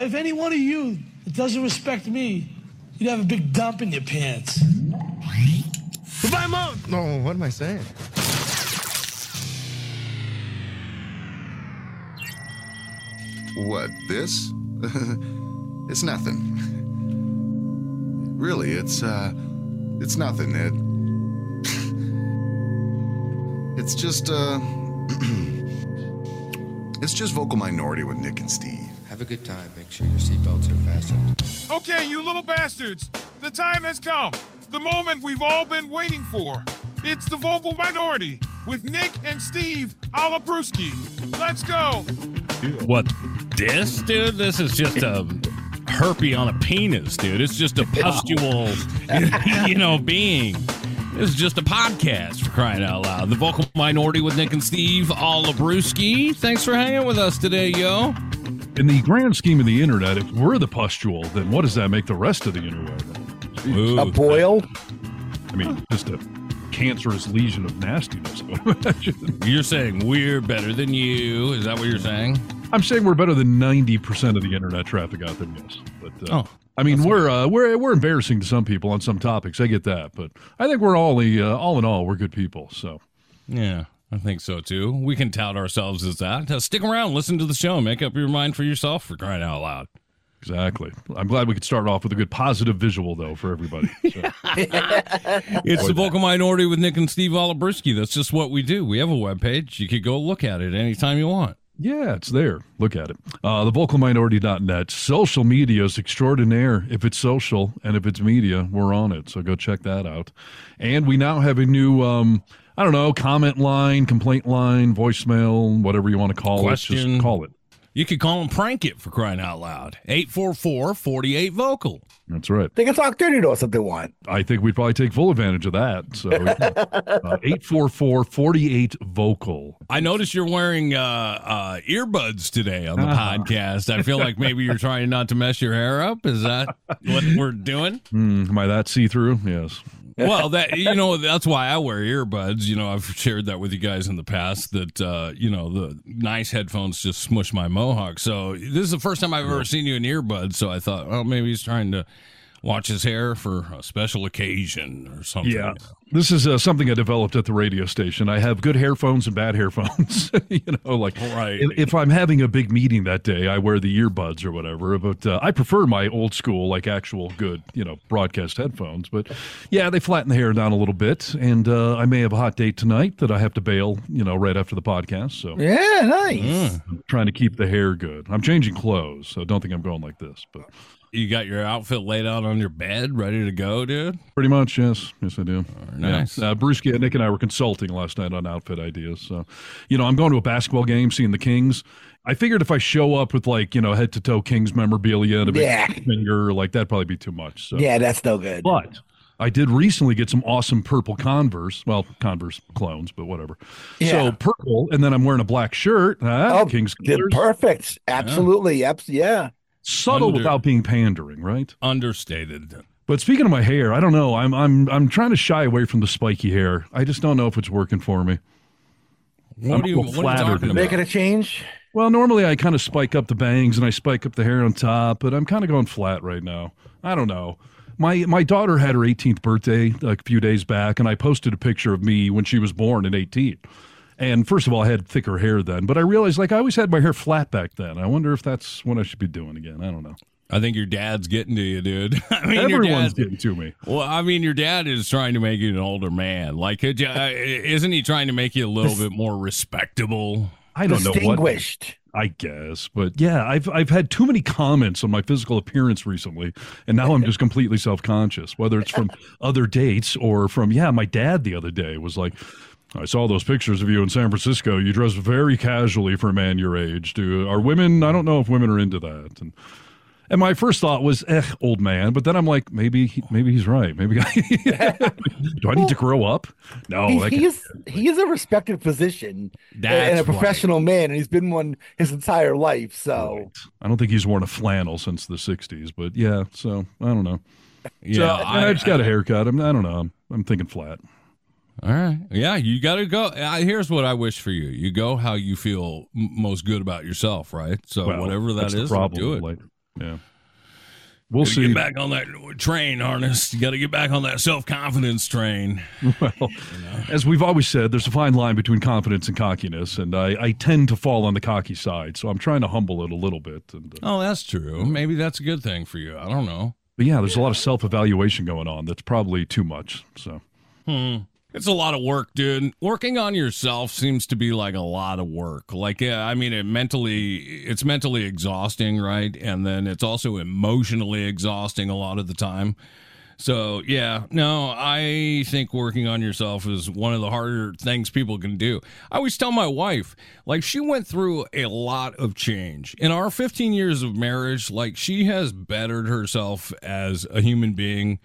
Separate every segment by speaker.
Speaker 1: If any one of you that doesn't respect me, you'd have a big dump in your pants.
Speaker 2: Goodbye, Mom.
Speaker 3: No, what am I saying? What, this? it's nothing. Really, it's, uh, it's nothing, Ed. it's just, uh, it's just vocal minority with Nick and Steve.
Speaker 4: Have a good time. Make sure your seatbelts are fastened.
Speaker 2: Okay, you little bastards. The time has come. The moment we've all been waiting for. It's the vocal minority with Nick and Steve A'la Brewski. Let's go.
Speaker 5: What this, dude? This is just a herpy on a penis, dude. It's just a pustule, you know, being. This is just a podcast for crying out loud. The vocal minority with Nick and Steve A'la Brewski. Thanks for hanging with us today, yo.
Speaker 6: In the grand scheme of the internet, if we're the pustule, then what does that make the rest of the internet?
Speaker 5: Ooh,
Speaker 7: A boil?
Speaker 6: I mean, just a cancerous lesion of nastiness. I would imagine.
Speaker 5: You're saying we're better than you. Is that what you're saying?
Speaker 6: I'm saying we're better than 90% of the internet traffic out there, yes. But uh,
Speaker 5: Oh,
Speaker 6: I mean, we're uh, we're we're embarrassing to some people on some topics. I get that, but I think we're all the uh, all in all, we're good people. So
Speaker 5: Yeah, I think so too. We can tout ourselves as that. Uh, stick around, listen to the show, make up your mind for yourself for crying out loud.
Speaker 6: exactly. I'm glad we could start off with a good positive visual though for everybody. So,
Speaker 5: It's the vocal minority with Nick and Steve A'la Brewski. That's just what we do. We have a webpage. You could go look at it anytime you want.
Speaker 6: yeah, it's there. Look at it. Uh, thevocalminority.net. Social media is extraordinaire. If it's social and if it's media, we're on it. So go check that out. And we now have a new. Um, I don't know, comment line, complaint line, voicemail, whatever you want to call it. Just call it.
Speaker 5: You could call them prank it for crying out loud. 844 48 vocal.
Speaker 6: That's right.
Speaker 7: They can talk dirty to us if they want.
Speaker 6: I think we'd probably take full advantage of that. So, uh, 844 48 vocal.
Speaker 5: I noticed you're wearing uh, uh, earbuds today on the
Speaker 6: Uh-huh.
Speaker 5: podcast. I feel like maybe you're trying not to mess your hair up. Is that what we're doing?
Speaker 6: Hmm, am I that see through? Yes.
Speaker 5: well, that you know, that's why I wear earbuds. You know, I've shared that with you guys in the past. That uh, you know, the nice headphones just smush my mohawk. So this is the first time I've ever seen you in earbuds. So I thought, oh, maybe he's trying to watch his hair for a special occasion or something.
Speaker 6: Yeah. This is uh, something I developed at the radio station. I have good hairphones and bad hairphones. you know, like
Speaker 5: Right.
Speaker 6: if, if I'm having a big meeting that day, I wear the earbuds or whatever. But uh, I prefer my old school, like actual good, you know, broadcast headphones. But yeah, they flatten the hair down a little bit. And uh, I may have a hot date tonight that I have to bail, you know, right after the podcast. So
Speaker 7: Yeah, nice.
Speaker 5: Mm.
Speaker 6: I'm trying to keep the hair good. I'm changing clothes, so don't think I'm going like this. But
Speaker 5: You got your outfit laid out on your bed, ready to go, dude.
Speaker 6: Pretty much, yes. Yes, I do.
Speaker 5: nice.
Speaker 6: Yeah. Uh, Bruce, Nick, and I were consulting last night on outfit ideas. So, you know, I'm going to a basketball game, seeing the Kings. I figured if I show up with like, you know, head to toe Kings memorabilia and a big
Speaker 7: Yeah.
Speaker 6: finger, like that'd probably be too much. So,
Speaker 7: Yeah, that's no good.
Speaker 6: but I did recently get some awesome purple Converse. Well, Converse clones, but whatever.
Speaker 7: Yeah.
Speaker 6: So purple, and then I'm wearing a black shirt. Ah,
Speaker 7: Oh,
Speaker 6: Kings
Speaker 7: They're perfect. Absolutely. Abs- yeah.
Speaker 6: Subtle
Speaker 5: Under-
Speaker 6: without being pandering, right?
Speaker 5: Understated.
Speaker 6: But speaking of my hair, I don't know. I'm I'm I'm trying to shy away from the spiky hair. I just don't know if it's working for me.
Speaker 5: What
Speaker 6: I'm
Speaker 5: are you,
Speaker 6: a little
Speaker 5: what are you
Speaker 6: flattered
Speaker 5: talking about?
Speaker 7: Making a change.
Speaker 6: Well, normally I kind of spike up the bangs and I spike up the hair on top, but I'm kind of going flat right now. I don't know. My my daughter had her 18th birthday a few days back, and I posted a picture of me when she was born in 18. And first of all, I had thicker hair then, but I realized like I always had my hair flat back then. I wonder if that's what I should be doing again. I don't know.
Speaker 5: I think your dad's getting to you, dude. I mean,
Speaker 6: Everyone's
Speaker 5: dad,
Speaker 6: getting to me.
Speaker 5: Well, I mean, your dad is trying to make you an older man. Like, could you, uh, isn't he trying to make you a little bit more respectable?
Speaker 6: I don't know what.
Speaker 7: Distinguished.
Speaker 6: I guess, but yeah, I've I've had too many comments on my physical appearance recently, and now I'm just completely self conscious. Whether it's from other dates or from yeah, my dad the other day was like, I saw those pictures of you in San Francisco. You dress very casually for a man your age. Do are women? I don't know if women are into that. And and my first thought was, eh, old man. But then I'm like, maybe he, maybe he's right. Maybe I, do I need to grow up? No,
Speaker 7: he,
Speaker 6: that
Speaker 7: he is a respected physician
Speaker 5: That's
Speaker 7: and a
Speaker 5: right.
Speaker 7: professional man, and he's been one his entire life. So
Speaker 6: Right. I don't think he's worn a flannel since the '60s, but yeah. So I don't know.
Speaker 5: Yeah,
Speaker 6: so, I, just got a haircut. I'm, I don't know. I'm, I'm thinking flat.
Speaker 5: All right. Yeah, you got to go. Uh, here's what I wish for you. You go how you feel m- most good about yourself, right? So
Speaker 6: Well,
Speaker 5: whatever
Speaker 6: that's problem.
Speaker 5: do it.
Speaker 6: Like, Yeah. We'll
Speaker 5: Gotta
Speaker 6: see.
Speaker 5: Get back on that train, Harness. You got to get back on that self confidence train.
Speaker 6: Well, as we've always said, there's a fine line between confidence and cockiness, and I, I tend to fall on the cocky side, so I'm trying to humble it a little bit. And, uh,
Speaker 5: Oh, that's true. Maybe that's a good thing for you. I don't know.
Speaker 6: but yeah, there's a lot of self evaluation going on. That's probably too much. So
Speaker 5: It's a lot of work, dude. Working on yourself seems to be like a lot of work. Like, yeah, I mean, it mentally, it's mentally exhausting, right? And then it's also emotionally exhausting a lot of the time. So, yeah, no, I think working on yourself is one of the harder things people can do. I always tell my wife, like, she went through a lot of change. In our 15 years of marriage, like, she has bettered herself as a human being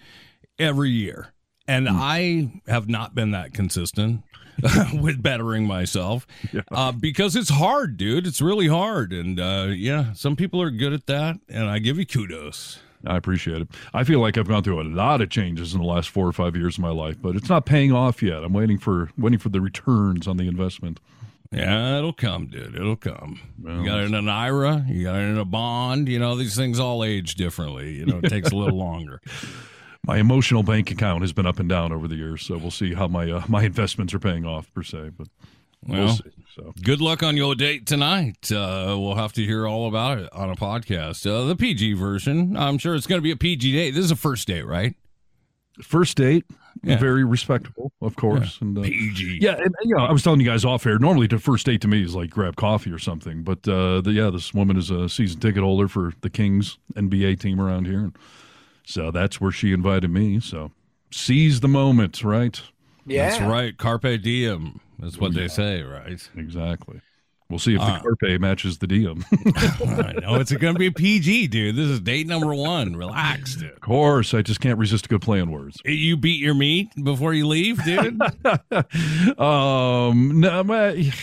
Speaker 5: every year. And I have not been that consistent with bettering myself uh, because it's hard, dude. It's really hard. And uh, yeah, some people are good at that. And I give you kudos.
Speaker 6: I appreciate it. I feel like I've gone through a lot of changes in the last four or five years of my life, but it's not paying off yet. I'm waiting for waiting for the returns on the investment.
Speaker 5: Yeah, it'll come, dude. It'll come. you got it in an IRA, you got it in a bond. You know, these things all age differently. You know, it takes a little longer.
Speaker 6: My emotional bank account has been up and down over the years, so we'll see how my uh, my investments are paying off per se. But we'll
Speaker 5: Well,
Speaker 6: see. So
Speaker 5: Good luck on your date tonight. Uh, we'll have to hear all about it on a podcast. Uh, the PG version. I'm sure it's going to be a PG date. This is a first date, right?
Speaker 6: first date,
Speaker 5: Yeah.
Speaker 6: very respectable, of course. And uh,
Speaker 5: PG.
Speaker 6: yeah, and, you know, I was telling you guys off air. Normally, the first date to me is like grab coffee or something. But uh, the, yeah, this woman is a season ticket holder for the Kings NBA team around here, and so that's where she invited me. So seize the moment, right?
Speaker 7: Yeah.
Speaker 5: That's right. Carpe diem. That's what they say, right?
Speaker 6: Exactly. We'll see if
Speaker 5: Uh.
Speaker 6: the carpe matches the diem.
Speaker 5: I know it's going to be a PG, dude. This is date number one. Relax, dude.
Speaker 6: of course, I just can't resist a good play on words.
Speaker 5: You beat your meat before you leave, dude.
Speaker 6: um, no,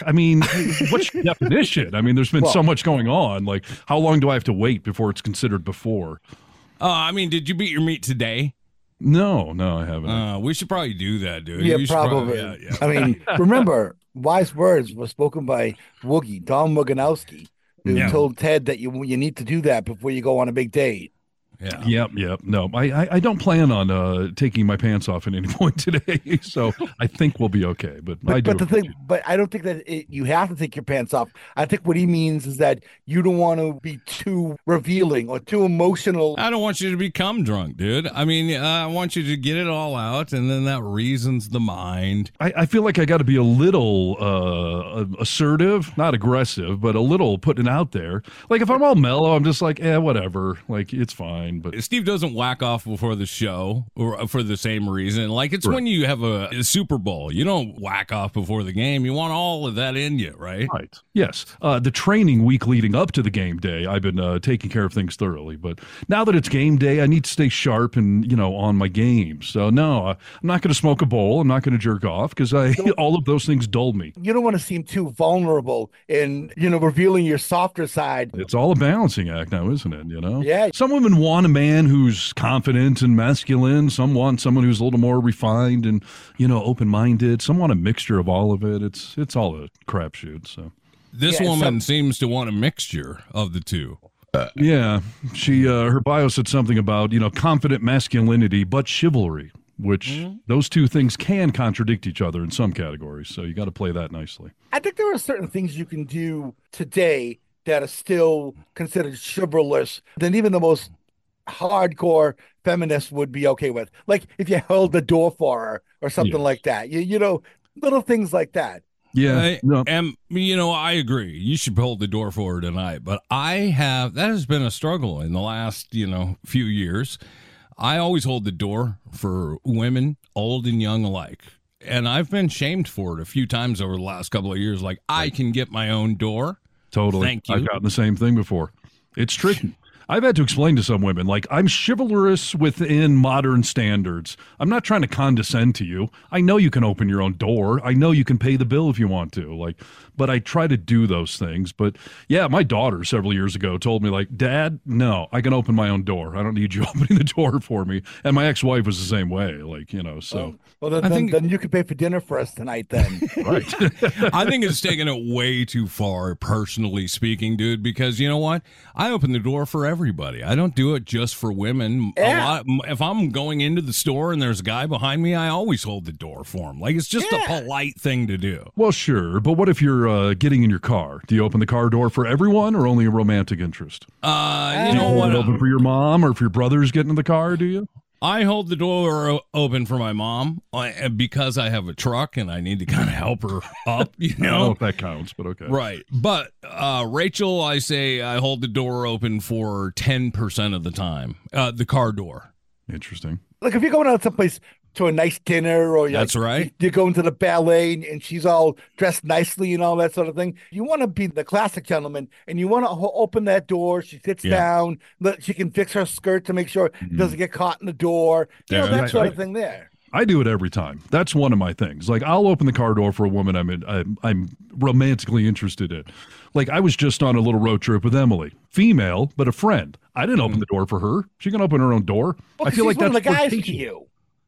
Speaker 6: I mean, what's your definition? I mean, there's been so much going on. Like, how long do I have to wait before it's considered before?
Speaker 5: Uh, I mean, did you beat your meat today?
Speaker 6: No, no, I haven't.
Speaker 5: Uh, we should probably do that, dude.
Speaker 7: Yeah,
Speaker 5: You should
Speaker 7: probably.
Speaker 5: yeah, yeah.
Speaker 7: I mean, remember, wise words were spoken by Woogie, Dom Woganowski, who
Speaker 5: Yeah.
Speaker 7: told Ted that you you need to do that before you go on a big date.
Speaker 5: Yeah.
Speaker 6: Yep, yep. No, I, I, I don't plan on uh, taking my pants off at any point today, so I think we'll be okay. But, I
Speaker 7: But,
Speaker 6: do.
Speaker 7: but the thing, but I don't think that it, you have to take your pants off. I think what he means is that you don't want to be too revealing or too emotional.
Speaker 5: I don't want you to become drunk, dude. I mean, uh, I want you to get it all out, and then that reasons the mind.
Speaker 6: I, I feel like I got to be a little uh, assertive, not aggressive, but a little putting it out there. Like if I'm all mellow, I'm just like, eh, whatever. Like it's fine. But
Speaker 5: Steve doesn't whack off before the show or uh, for the same reason. Like it's when you have a, a Super Bowl, you don't whack off before the game. You want all of that in you, right?
Speaker 6: Right. Yes. Uh, the training week leading up to the game day, I've been uh, taking care of things thoroughly. But now that it's game day, I need to stay sharp and you know on my game. So no, uh, I'm not going to smoke a bowl. I'm not going to jerk off because I all of those things dull me.
Speaker 7: You don't want to seem too vulnerable in, you know, revealing your softer side.
Speaker 6: It's all a balancing act now, isn't it? You know.
Speaker 7: Yeah.
Speaker 6: Some women want a man who's confident and masculine. Some want someone who's a little more refined and you know open-minded. Some want a mixture of all of it. It's it's all a crapshoot. So.
Speaker 5: This
Speaker 7: Yeah,
Speaker 5: woman
Speaker 7: some-
Speaker 5: seems to want a mixture of the two.
Speaker 6: Yeah, she uh, her bio said something about you know confident masculinity but chivalry, which those two things can contradict each other in some categories. So you got to play that nicely.
Speaker 7: I think there are certain things you can do today that are still considered chivalrous than even the most hardcore feminist would be okay with. Like if you held the door for her or something
Speaker 6: Yes.
Speaker 7: like that. You you know, little things like that.
Speaker 6: Yeah,
Speaker 5: I,
Speaker 6: no,
Speaker 5: and you know, I agree. You should hold the door for her tonight. But I have that has been a struggle in the last you know few years. I always hold the door for women, old and young alike, and I've been shamed for it a few times over the last couple of years. Like I can get my own door.
Speaker 6: totally.
Speaker 5: Thank you.
Speaker 6: I've gotten the same thing before. It's tricky. I've had to explain to some women, like, I'm chivalrous within modern standards. I'm not trying to condescend to you. I know you can open your own door. I know you can pay the bill if you want to. Like, but I try to do those things. But yeah, my daughter several years ago told me, like, Dad, no, I can open my own door. I don't need you opening the door for me. And my ex wife was the same way. Like, you know, so,
Speaker 7: Well, then,
Speaker 5: I
Speaker 7: then,
Speaker 5: think-
Speaker 7: then you could pay for dinner for us tonight. Then
Speaker 6: right.
Speaker 5: I think it's taken it way too far, personally speaking, dude. Because you know what? I open the door for everyone. Everybody. I don't do it just for women. A lot, if I'm going into the store and there's a guy behind me, I always hold the door for him. Like it's just
Speaker 7: Yeah.
Speaker 5: a polite thing to do.
Speaker 6: Well, sure, but what if you're uh, getting in your car? Do you open the car door for everyone or only a romantic interest?
Speaker 5: Uh, you know
Speaker 6: Hold
Speaker 5: what?
Speaker 6: it open for your mom or if your brother's getting in the car, do you?
Speaker 5: I hold the door o- open for my mom uh, because I have a truck and I need to kind of help her up, you
Speaker 6: I don't know
Speaker 5: know?
Speaker 6: if that counts, but okay.
Speaker 5: Right. But uh, Rachel, I say I hold the door open for 10% of the time, uh, the car door.
Speaker 6: Interesting.
Speaker 7: Like if you're going out someplace to a nice dinner or you're
Speaker 5: That's right.
Speaker 7: you're going to the ballet and, and she's all dressed nicely and all that sort of thing. You want to be the classic gentleman and you want to ho- open that door. She sits
Speaker 5: Yeah.
Speaker 7: down, let, she can fix her skirt to make sure it mm-hmm. doesn't get caught in the door. You know, that
Speaker 6: right,
Speaker 7: sort
Speaker 6: right.
Speaker 7: of thing there.
Speaker 6: I do it every time. That's one of my things. Like I'll open the car door for a woman I'm in, I'm, I'm romantically interested in. Like I was just on a little road trip with Emily, female but a friend. I didn't open hmm. the door for her. She can open her own door.
Speaker 7: Well,
Speaker 6: I feel like
Speaker 7: she's one
Speaker 6: that's
Speaker 7: of the guys to you.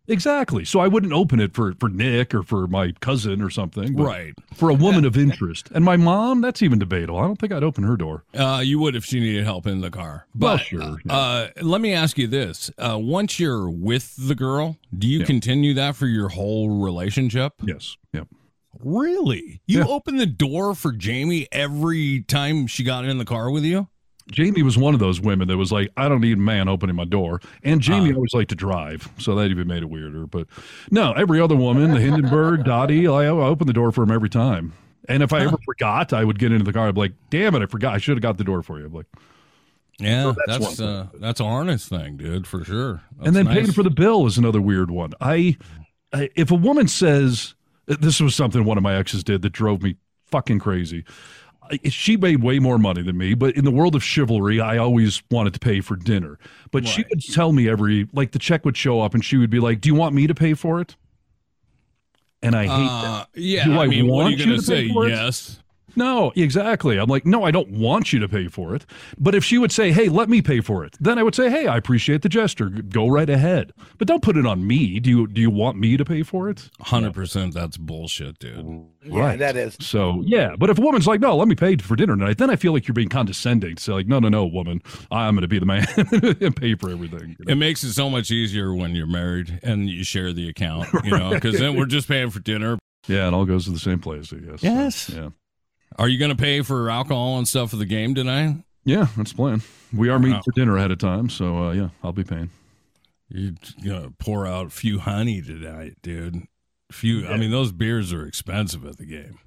Speaker 6: Exactly. So I wouldn't open it for for Nick or for my cousin or something.
Speaker 5: Right.
Speaker 6: For a woman of interest. And my mom, that's even debatable. I don't think I'd open her door.
Speaker 5: Uh, you would if she needed help in the car.
Speaker 6: Well,
Speaker 5: But
Speaker 6: sure,
Speaker 5: uh, let me ask you this: uh, Once you're with the girl, do you
Speaker 6: Yeah.
Speaker 5: continue that for your whole relationship?
Speaker 6: Yes. Yep.
Speaker 5: Really? You
Speaker 6: Yeah.
Speaker 5: open the door for Jamie every time she got in the car with you?
Speaker 6: Jamie was one of those women that was like, I don't need a man opening my door. And Jamie
Speaker 5: Ah.
Speaker 6: always liked to drive, so that even made it weirder. But no, every other woman, the Hindenburg, Dottie, I, I open the door for him every time. And if I ever forgot, I would get into the car. I'd be like, damn it, I forgot. I should have got the door for you. I'm like,
Speaker 5: Yeah,
Speaker 6: that's
Speaker 5: that's uh, that's a harness thing, dude, for sure.
Speaker 6: and then
Speaker 5: That's
Speaker 6: paying for the bill is another weird one. I, I, if a woman says this was something one of my exes did that drove me fucking crazy. She made way more money than me, but in the world of chivalry, I always wanted to pay for dinner. But she would tell me every like the check would show up, and she would be like, "Do you want me to pay for it?" And I hate
Speaker 5: Uh,
Speaker 6: that.
Speaker 5: yeah,
Speaker 6: Do
Speaker 5: I
Speaker 6: I
Speaker 5: mean, what are
Speaker 6: want
Speaker 5: you
Speaker 6: you
Speaker 5: going to say? Yes.
Speaker 6: No, exactly. I'm like, no, I don't want you to pay for it. But if she would say, hey, let me pay for it, then I would say, hey, I appreciate the gesture. Go right ahead. But don't put it on me. Do you do you want me to pay for it?
Speaker 5: Hundred percent. That's bullshit, dude.
Speaker 7: Yeah, that is.
Speaker 6: So yeah, but if a woman's like, no, let me pay for dinner tonight, then I feel like you're being condescending. So like, no, no, no, woman, I'm going to be the man and pay for everything. you know?
Speaker 5: It makes it so much easier when you're married and you share the account, you know, because then we're just paying for dinner.
Speaker 6: Yeah, it all goes to the same place, I guess.
Speaker 5: Yes.
Speaker 6: So, yeah.
Speaker 5: Are you going to pay for alcohol and stuff for the game tonight?
Speaker 6: Yeah, that's the plan. We are meeting
Speaker 5: Wow.
Speaker 6: for dinner ahead of time, so uh, yeah, I'll be paying.
Speaker 5: You're going to pour out a few honey tonight, dude. Few. I mean, those beers are expensive at the game.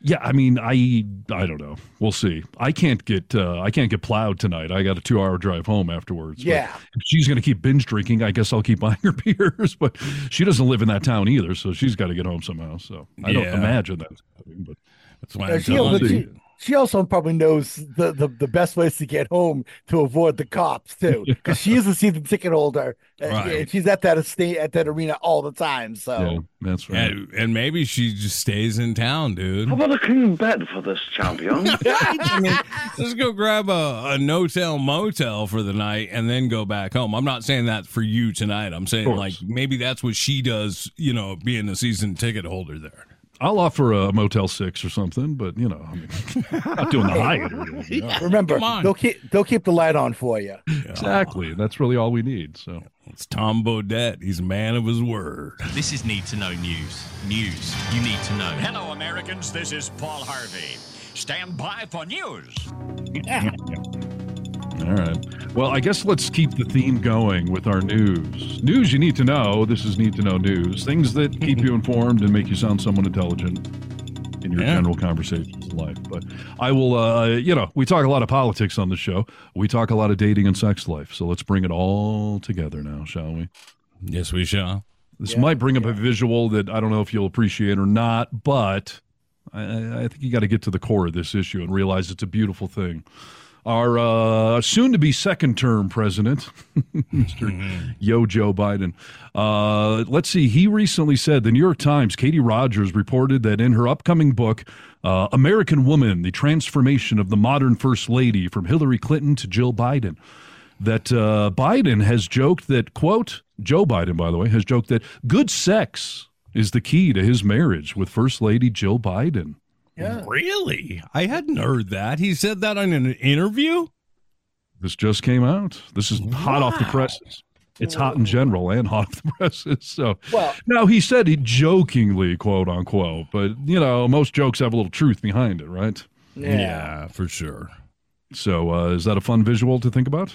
Speaker 6: Yeah, I mean, I I don't know. We'll see. I can't get uh, I can't get plowed tonight. I got a two hour drive home afterwards.
Speaker 7: Yeah.
Speaker 6: if she's going to keep binge drinking, I guess I'll keep buying her beers. But she doesn't live in that town either, so she's got to get home somehow. So I don't imagine that. But
Speaker 5: That's why
Speaker 7: Uh,
Speaker 5: I'm
Speaker 7: she,
Speaker 5: telling
Speaker 7: also,
Speaker 5: you.
Speaker 7: she, she also probably knows the, the, the best ways to get home to avoid the cops too, because she is a season ticket holder.
Speaker 5: Right.
Speaker 7: and she's at that estate at that arena all the time. So
Speaker 6: yeah, that's right.
Speaker 5: And, and maybe she just stays in town, dude.
Speaker 8: How about a king bed for this champion?
Speaker 5: I mean, just go grab a, a no-tell motel for the night and then go back home. I'm not saying that for you tonight. I'm saying like maybe that's what she does, you know, being a season ticket holder there.
Speaker 6: I'll offer a Motel Six or something, but you know, I mean, not doing the Hyatt or anything. no.
Speaker 7: remember, they'll keep they'll keep the light on for you.
Speaker 6: Exactly. That's really all we need. So
Speaker 5: It's Tom Bodett. He's a man of his word.
Speaker 9: This is Need to Know News. News you need to know.
Speaker 10: Hello, Americans. This is Paul Harvey. Stand by for news.
Speaker 6: All right. Well, I guess let's keep the theme going with our news. News you need to know. This is Need to Know News. Things that keep you informed and make you sound someone intelligent in your
Speaker 5: Yeah.
Speaker 6: general conversations in life. But I will, uh, you know, we talk a lot of politics on the show. We talk a lot of dating and sex life. So let's bring it all together now, shall we?
Speaker 5: Yes, we shall.
Speaker 6: This might bring up a visual that I don't know if you'll appreciate or not, but I, I think you got to get to the core of this issue and realize it's a beautiful thing. Our uh, soon to be second term president, Mr. Yo Joe Biden. Uh, let's see. He recently said, the New York Times, Katie Rogers reported that in her upcoming book, uh, American Woman, The Transformation of the Modern First Lady from Hillary Clinton to Jill Biden, that uh, Biden has joked that, quote, Joe Biden, by the way, has joked that good sex is the key to his marriage with First Lady Jill Biden.
Speaker 7: Yeah.
Speaker 5: Really? I hadn't heard that. He said that in an interview?
Speaker 6: This just came out. This is hot off the presses. It's hot in general and hot off the presses. So
Speaker 7: Well-
Speaker 6: now he said he jokingly, quote unquote, but you know, most jokes have a little truth behind it, right?
Speaker 5: Yeah, for sure.
Speaker 6: So uh, is that a fun visual to think about?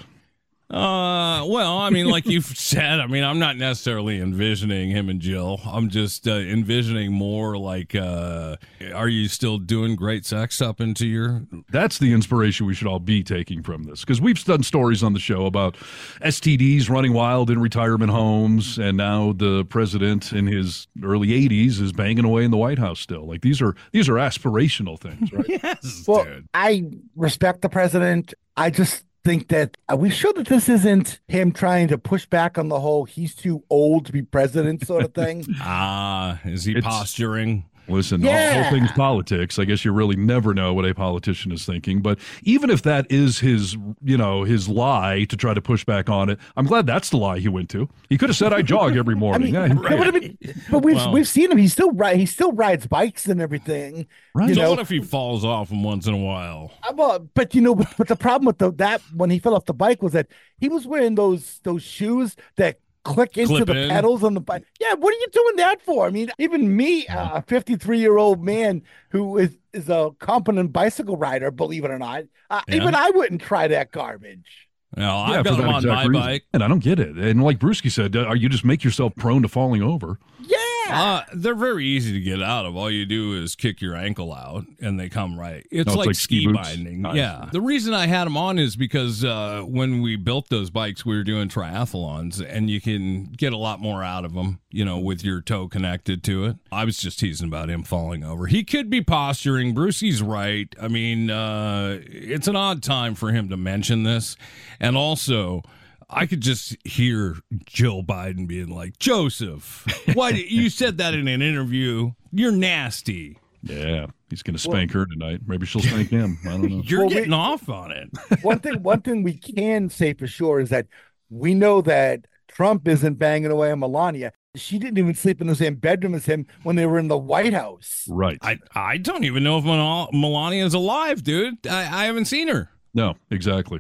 Speaker 5: Uh, well, I mean, like you've said, I mean, I'm not necessarily envisioning him and Jill. I'm just uh, envisioning more like, uh, are you still doing great sex up into your?
Speaker 6: That's the inspiration we should all be taking from this because we've done stories on the show about STDs running wild in retirement homes, and now the president in his early 80s is banging away in the White House still. Like these are these are aspirational things, right?
Speaker 5: yes,
Speaker 7: Well,
Speaker 5: dude.
Speaker 7: I respect the president. I just think that are we sure that this isn't him trying to push back on the whole he's too old to be president sort of thing?
Speaker 5: Ah, is he
Speaker 6: It's-
Speaker 5: posturing?
Speaker 6: Listen, all, all things politics. I guess you really never know what a politician is thinking. But even if that is his, you know, his lie to try to push back on it, I'm glad that's the lie he went to. He could have said, "I jog every
Speaker 7: I
Speaker 6: morning."
Speaker 7: mean,
Speaker 6: yeah,
Speaker 7: that would have been, but we've
Speaker 5: Well-
Speaker 7: we've seen him. He still ride. He still rides bikes and everything.
Speaker 6: Right.
Speaker 7: You
Speaker 5: So
Speaker 7: know,
Speaker 5: what if he falls off him once in a while?
Speaker 7: Uh, Well, but you know, but, but the problem with the, that when he fell off the bike was that he was wearing those those shoes that click into
Speaker 5: Clip
Speaker 7: the
Speaker 5: in.
Speaker 7: pedals on the bike. Yeah, what are you doing that for? I mean, even me, uh, a 53 year old man who is is a competent bicycle rider, believe it or not, uh,
Speaker 5: Yeah.
Speaker 7: even I wouldn't try that garbage.
Speaker 5: No,
Speaker 6: Yeah,
Speaker 5: I've
Speaker 6: for
Speaker 5: got him
Speaker 6: that
Speaker 5: on my
Speaker 6: reason.
Speaker 5: bike.
Speaker 6: and I don't get it. And like Brewski said, uh, you just make yourself prone to falling over.
Speaker 7: Yeah,
Speaker 5: Uh, they're very easy to get out of. All you do is kick your ankle out, and they come right. It's,
Speaker 6: it's
Speaker 5: like,
Speaker 6: like ski
Speaker 5: ski binding.
Speaker 6: Nice.
Speaker 5: Yeah. The reason I had them on is because uh, when we built those bikes, we were doing triathlons, and you can get a lot more out of them, you know, with your toe connected to it. I was just teasing about him falling over. He could be posturing. Brucey's right. I mean, uh, it's an odd time for him to mention this, and also. I could just hear Jill Biden being like, Joseph, why did- you said that in an interview? You're nasty.
Speaker 6: Yeah, he's going to spank her tonight. Maybe she'll spank him. I don't know.
Speaker 5: You're
Speaker 7: Well, we-
Speaker 5: getting off on it.
Speaker 7: one thing one thing we can say for sure is that we know that Trump isn't banging away on Melania. She didn't even sleep in the same bedroom as him when they were in the White House.
Speaker 6: Right.
Speaker 5: I, I don't even know if Mel- Melania's alive, dude. I, I haven't seen her.
Speaker 6: No, exactly.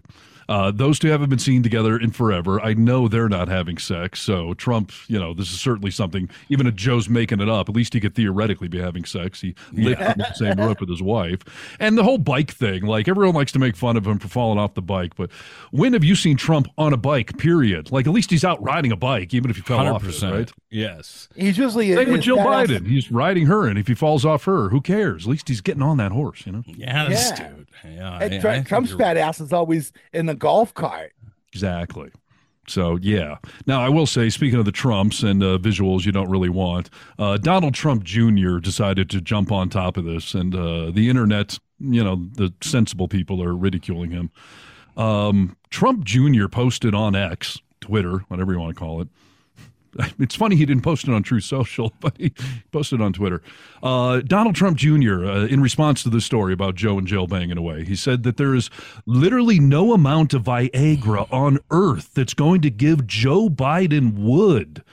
Speaker 6: Uh, those two haven't been seen together in forever. I know they're not having sex. So Trump, you know, this is certainly something. Even if Joe's making it up, at least he could theoretically be having sex. He lived in the same roof with his wife, and the whole bike thing. Like everyone likes to make fun of him for falling off the bike, but when have you seen Trump on a bike? Period. Like at least he's out riding a bike, even if he fell off it, right?
Speaker 5: Yes.
Speaker 7: He's usually
Speaker 6: Same with Jill
Speaker 7: badass-
Speaker 6: Biden. He's riding her, and if he falls off her, who cares? At least he's getting on that horse, you know.
Speaker 5: Yes,
Speaker 7: Yeah.
Speaker 5: dude. Yeah. I-
Speaker 7: Tr- Trump's
Speaker 5: you're-
Speaker 7: fat ass is always in the golf cart.
Speaker 6: Exactly. So yeah. Now I will say, speaking of the Trumps and uh, visuals you don't really want, uh, Donald Trump Jr. decided to jump on top of this, and uh, the internet, you know, the sensible people are ridiculing him. Um, Trump Jr. posted on X, Twitter, whatever you want to call it. It's funny he didn't post it on Truth Social, but he posted it on Twitter. Uh, Donald Trump Jr., uh, in response to this story about Joe and Jill banging away, he said that there is literally no amount of Viagra on earth that's going to give Joe Biden wood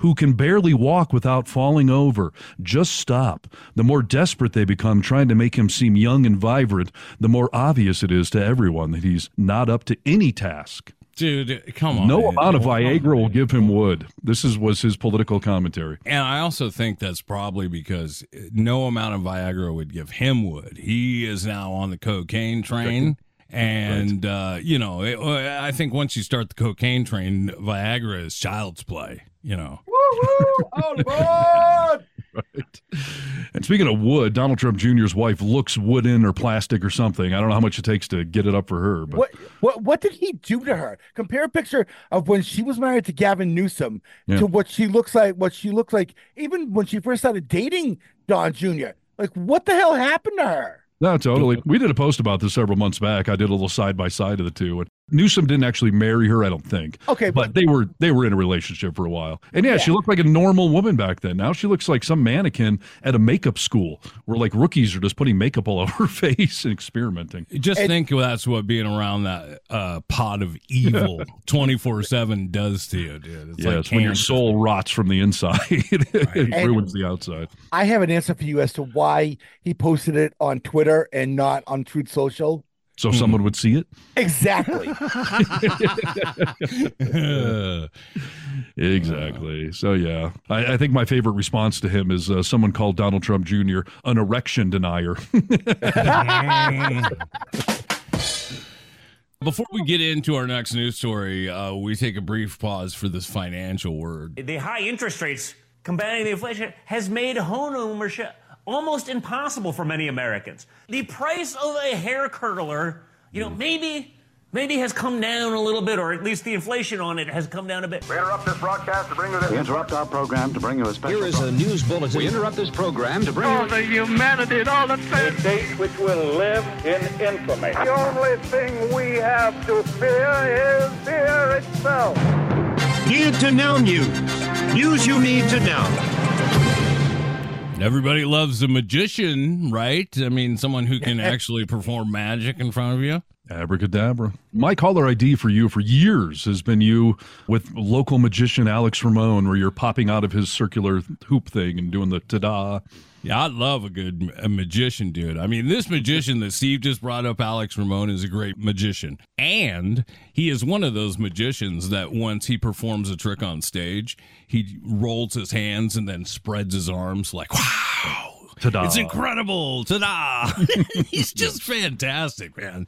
Speaker 6: who can barely walk without falling over. Just stop. The more desperate they become trying to make him seem young and vibrant, the more obvious it is to everyone that he's not up to any task.
Speaker 5: Dude, come on.
Speaker 6: No
Speaker 5: man.
Speaker 6: amount of Viagra will give him wood. This is was his political commentary.
Speaker 5: And I also think that's probably because no amount of Viagra would give him wood. He is now on the cocaine train. And, uh, you know, it, I think once you start the cocaine train, Viagra is child's play, you know.
Speaker 7: Oh, Lord!
Speaker 6: Right. And speaking of wood, Donald Trump Jr.'s wife looks wooden or plastic or something. I don't know how much it takes to get it up for her, but
Speaker 7: What what what did he do to her? Compare a picture of when she was married to Gavin Newsom
Speaker 6: Yeah.
Speaker 7: to what she looks like, what she looked like, even when she first started dating Don Jr. Like, what the hell happened to her?
Speaker 6: no, totally. We did a post about this several months back. I did a little side by side of the two. And Newsom didn't actually marry her, I don't think.
Speaker 7: Okay,
Speaker 6: but they were they were in a relationship for a while. And yeah, she looked like a normal woman back then. Now she looks like some mannequin at a makeup school where like rookies are just putting makeup all over her face and experimenting.
Speaker 5: Just think that's what being around that uh, pot of evil 24 7 does to you, dude. It's
Speaker 6: yes,
Speaker 5: like
Speaker 6: when your soul rots from the inside, it
Speaker 7: And-
Speaker 6: ruins the outside.
Speaker 7: I have an answer for you as to why he posted it on Twitter and not on Truth Social.
Speaker 6: So someone would see it.
Speaker 7: Exactly.
Speaker 6: exactly. So yeah, I, I think my favorite response to him is uh, someone called Donald Trump Jr. an erection denier.
Speaker 5: Before we get into our next news story, uh, we take a brief pause for this financial word.
Speaker 11: The high interest rates combating the inflation has made home ownership almost impossible for many Americans. The price of a hair curler, you know, maybe maybe has come down a little bit, or at least the inflation on it has come down a bit.
Speaker 12: We interrupt this broadcast to bring you this.
Speaker 13: We interrupt our program to bring you a special.
Speaker 14: Here is a news bulletin.
Speaker 13: We interrupt this program to bring
Speaker 12: all
Speaker 13: you
Speaker 12: the humanity and all the A date which will live in infamy. The only thing we have to fear is fear itself.
Speaker 14: Need to know news. News you need to know.
Speaker 5: Everybody loves a magician, right? I mean, someone who can actually perform magic in front of you.
Speaker 6: Abracadabra. My caller ID for you for years has been you with local magician Alex Ramon, where you're popping out of his circular hoop thing and doing the ta-da.
Speaker 5: Yeah, I love a good a magician, dude. I mean, this magician that Steve just brought up, Alex Ramon, is a great magician. And he is one of those magicians that once he performs a trick on stage, he rolls his hands and then spreads his arms like, wow.
Speaker 6: Ta-da.
Speaker 5: It's incredible. Ta-da. He's just fantastic, man.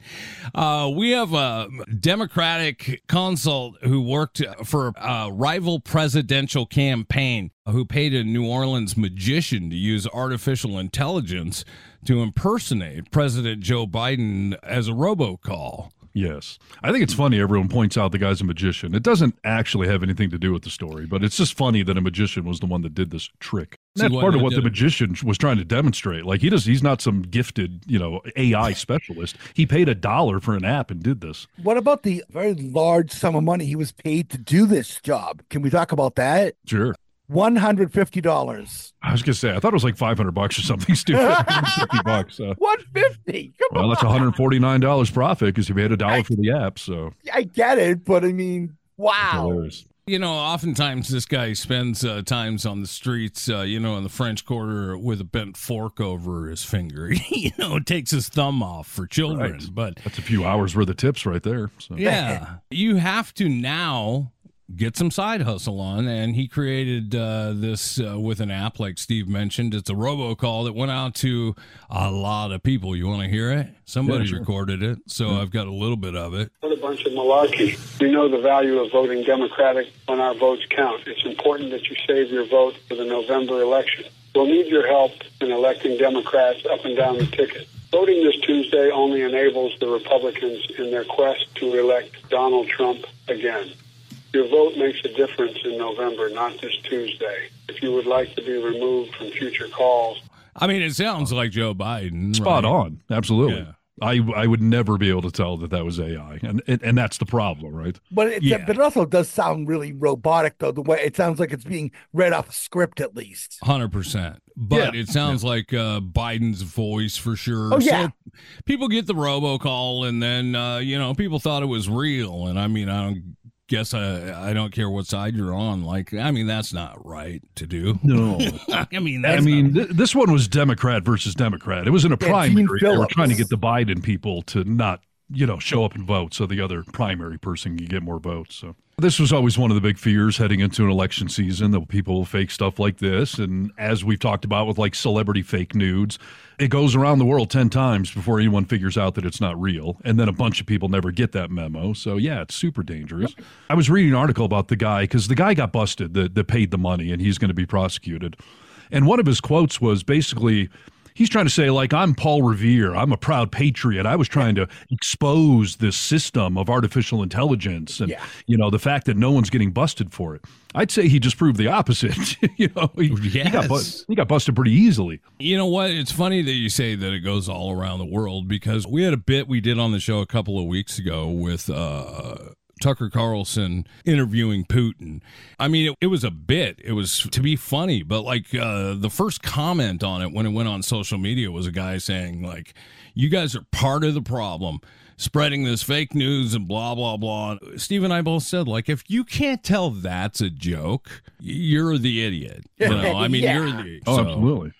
Speaker 5: Uh, we have a Democratic consult who worked for a rival presidential campaign who paid a New Orleans magician to use artificial intelligence to impersonate President Joe Biden as a robocall.
Speaker 6: Yes. I think it's funny everyone points out the guy's a magician. It doesn't actually have anything to do with the story, but it's just funny that a magician was the one that did this trick.
Speaker 5: See,
Speaker 6: That's
Speaker 5: what
Speaker 6: part of
Speaker 5: it
Speaker 6: what the magician was trying to demonstrate. Like he does he's not some gifted, you know, AI specialist. He paid a dollar for an app and did this.
Speaker 7: What about the very large sum of money he was paid to do this job? Can we talk about that?
Speaker 6: Sure.
Speaker 7: One hundred fifty dollars.
Speaker 6: I was gonna say I thought it was like five hundred bucks or something stupid. Fifty bucks. Uh,
Speaker 7: One fifty. Come
Speaker 6: well,
Speaker 7: on.
Speaker 6: that's one hundred forty nine dollars profit because he paid a dollar for the app. So
Speaker 7: I get it, but I mean, wow.
Speaker 5: You know, oftentimes this guy spends uh, times on the streets, uh, you know, in the French Quarter with a bent fork over his finger. you know, takes his thumb off for children.
Speaker 6: Right.
Speaker 5: But
Speaker 6: That's a few hours worth of tips right there. So
Speaker 5: yeah, you have to now get some side hustle on. And he created uh, this uh, with an app, like Steve mentioned. It's a robocall that went out to a lot of people. You want to hear it? Somebody
Speaker 6: Yeah, sure.
Speaker 5: recorded it. So I've got a little bit of it.
Speaker 15: What a bunch of malarkey. We know the value of voting Democratic when our votes count. It's important that you save your vote for the November election. We'll need your help in electing Democrats up and down the ticket. Voting this Tuesday only enables the Republicans in their quest to elect Donald Trump again. Your vote makes a difference in November, not this Tuesday. If you would like to be removed from future calls,
Speaker 5: I mean, it sounds like Joe Biden.
Speaker 6: spot
Speaker 5: right?
Speaker 6: on. Absolutely.
Speaker 5: Yeah.
Speaker 6: I I would never be able to tell that that was AI, and and, and that's the problem, right?
Speaker 7: But it,
Speaker 5: Yeah.
Speaker 7: but it also does sound really robotic, though. The way it sounds like it's being read off a script, at least.
Speaker 5: Hundred percent, but
Speaker 6: Yeah.
Speaker 5: it sounds like uh, Biden's voice for sure.
Speaker 7: Oh, yeah.
Speaker 5: people get the robocall, and then uh, you know people thought it was real, and I mean I don't guess I I don't care what side you're on. Like I mean that's not right to do.
Speaker 6: No.
Speaker 5: I mean
Speaker 6: I mean,
Speaker 5: not-
Speaker 6: th- this one was Democrat versus Democrat. It was in a
Speaker 7: Yeah,
Speaker 6: primary. They were trying to get the Biden people to not, you know, show up and vote, so the other primary person can get more votes. So this was always one of the big fears heading into an election season that people will fake stuff like this. And as we've talked about with like celebrity fake nudes, it goes around the world ten times before anyone figures out that it's not real, and then a bunch of people never get that memo. So yeah, it's super dangerous. I was reading an article about the guy because the guy got busted that, that paid the money, and he's going to be prosecuted. And one of his quotes was basically, he's trying to say, like, I'm Paul Revere. I'm a proud patriot. I was trying to expose this system of artificial intelligence and,
Speaker 7: Yeah.
Speaker 6: you know, the fact that no one's getting busted for it. I'd say he just proved the opposite. you know, he, he got bu- he got busted pretty easily.
Speaker 5: You know what? It's funny that you say that it goes all around the world because we had a bit we did on the show a couple of weeks ago with uh, Tucker Carlson interviewing Putin. I mean, it, it was a bit. It was to be funny, but like uh, the first comment on it when it went on social media was a guy saying like, "You guys are part of the problem." Spreading this fake news and blah blah blah. Steve and I both said, like, if you can't tell that's a joke, you're the idiot. You know, I mean,
Speaker 7: Yeah.
Speaker 5: you're the
Speaker 6: Oh,
Speaker 5: so-
Speaker 6: absolutely.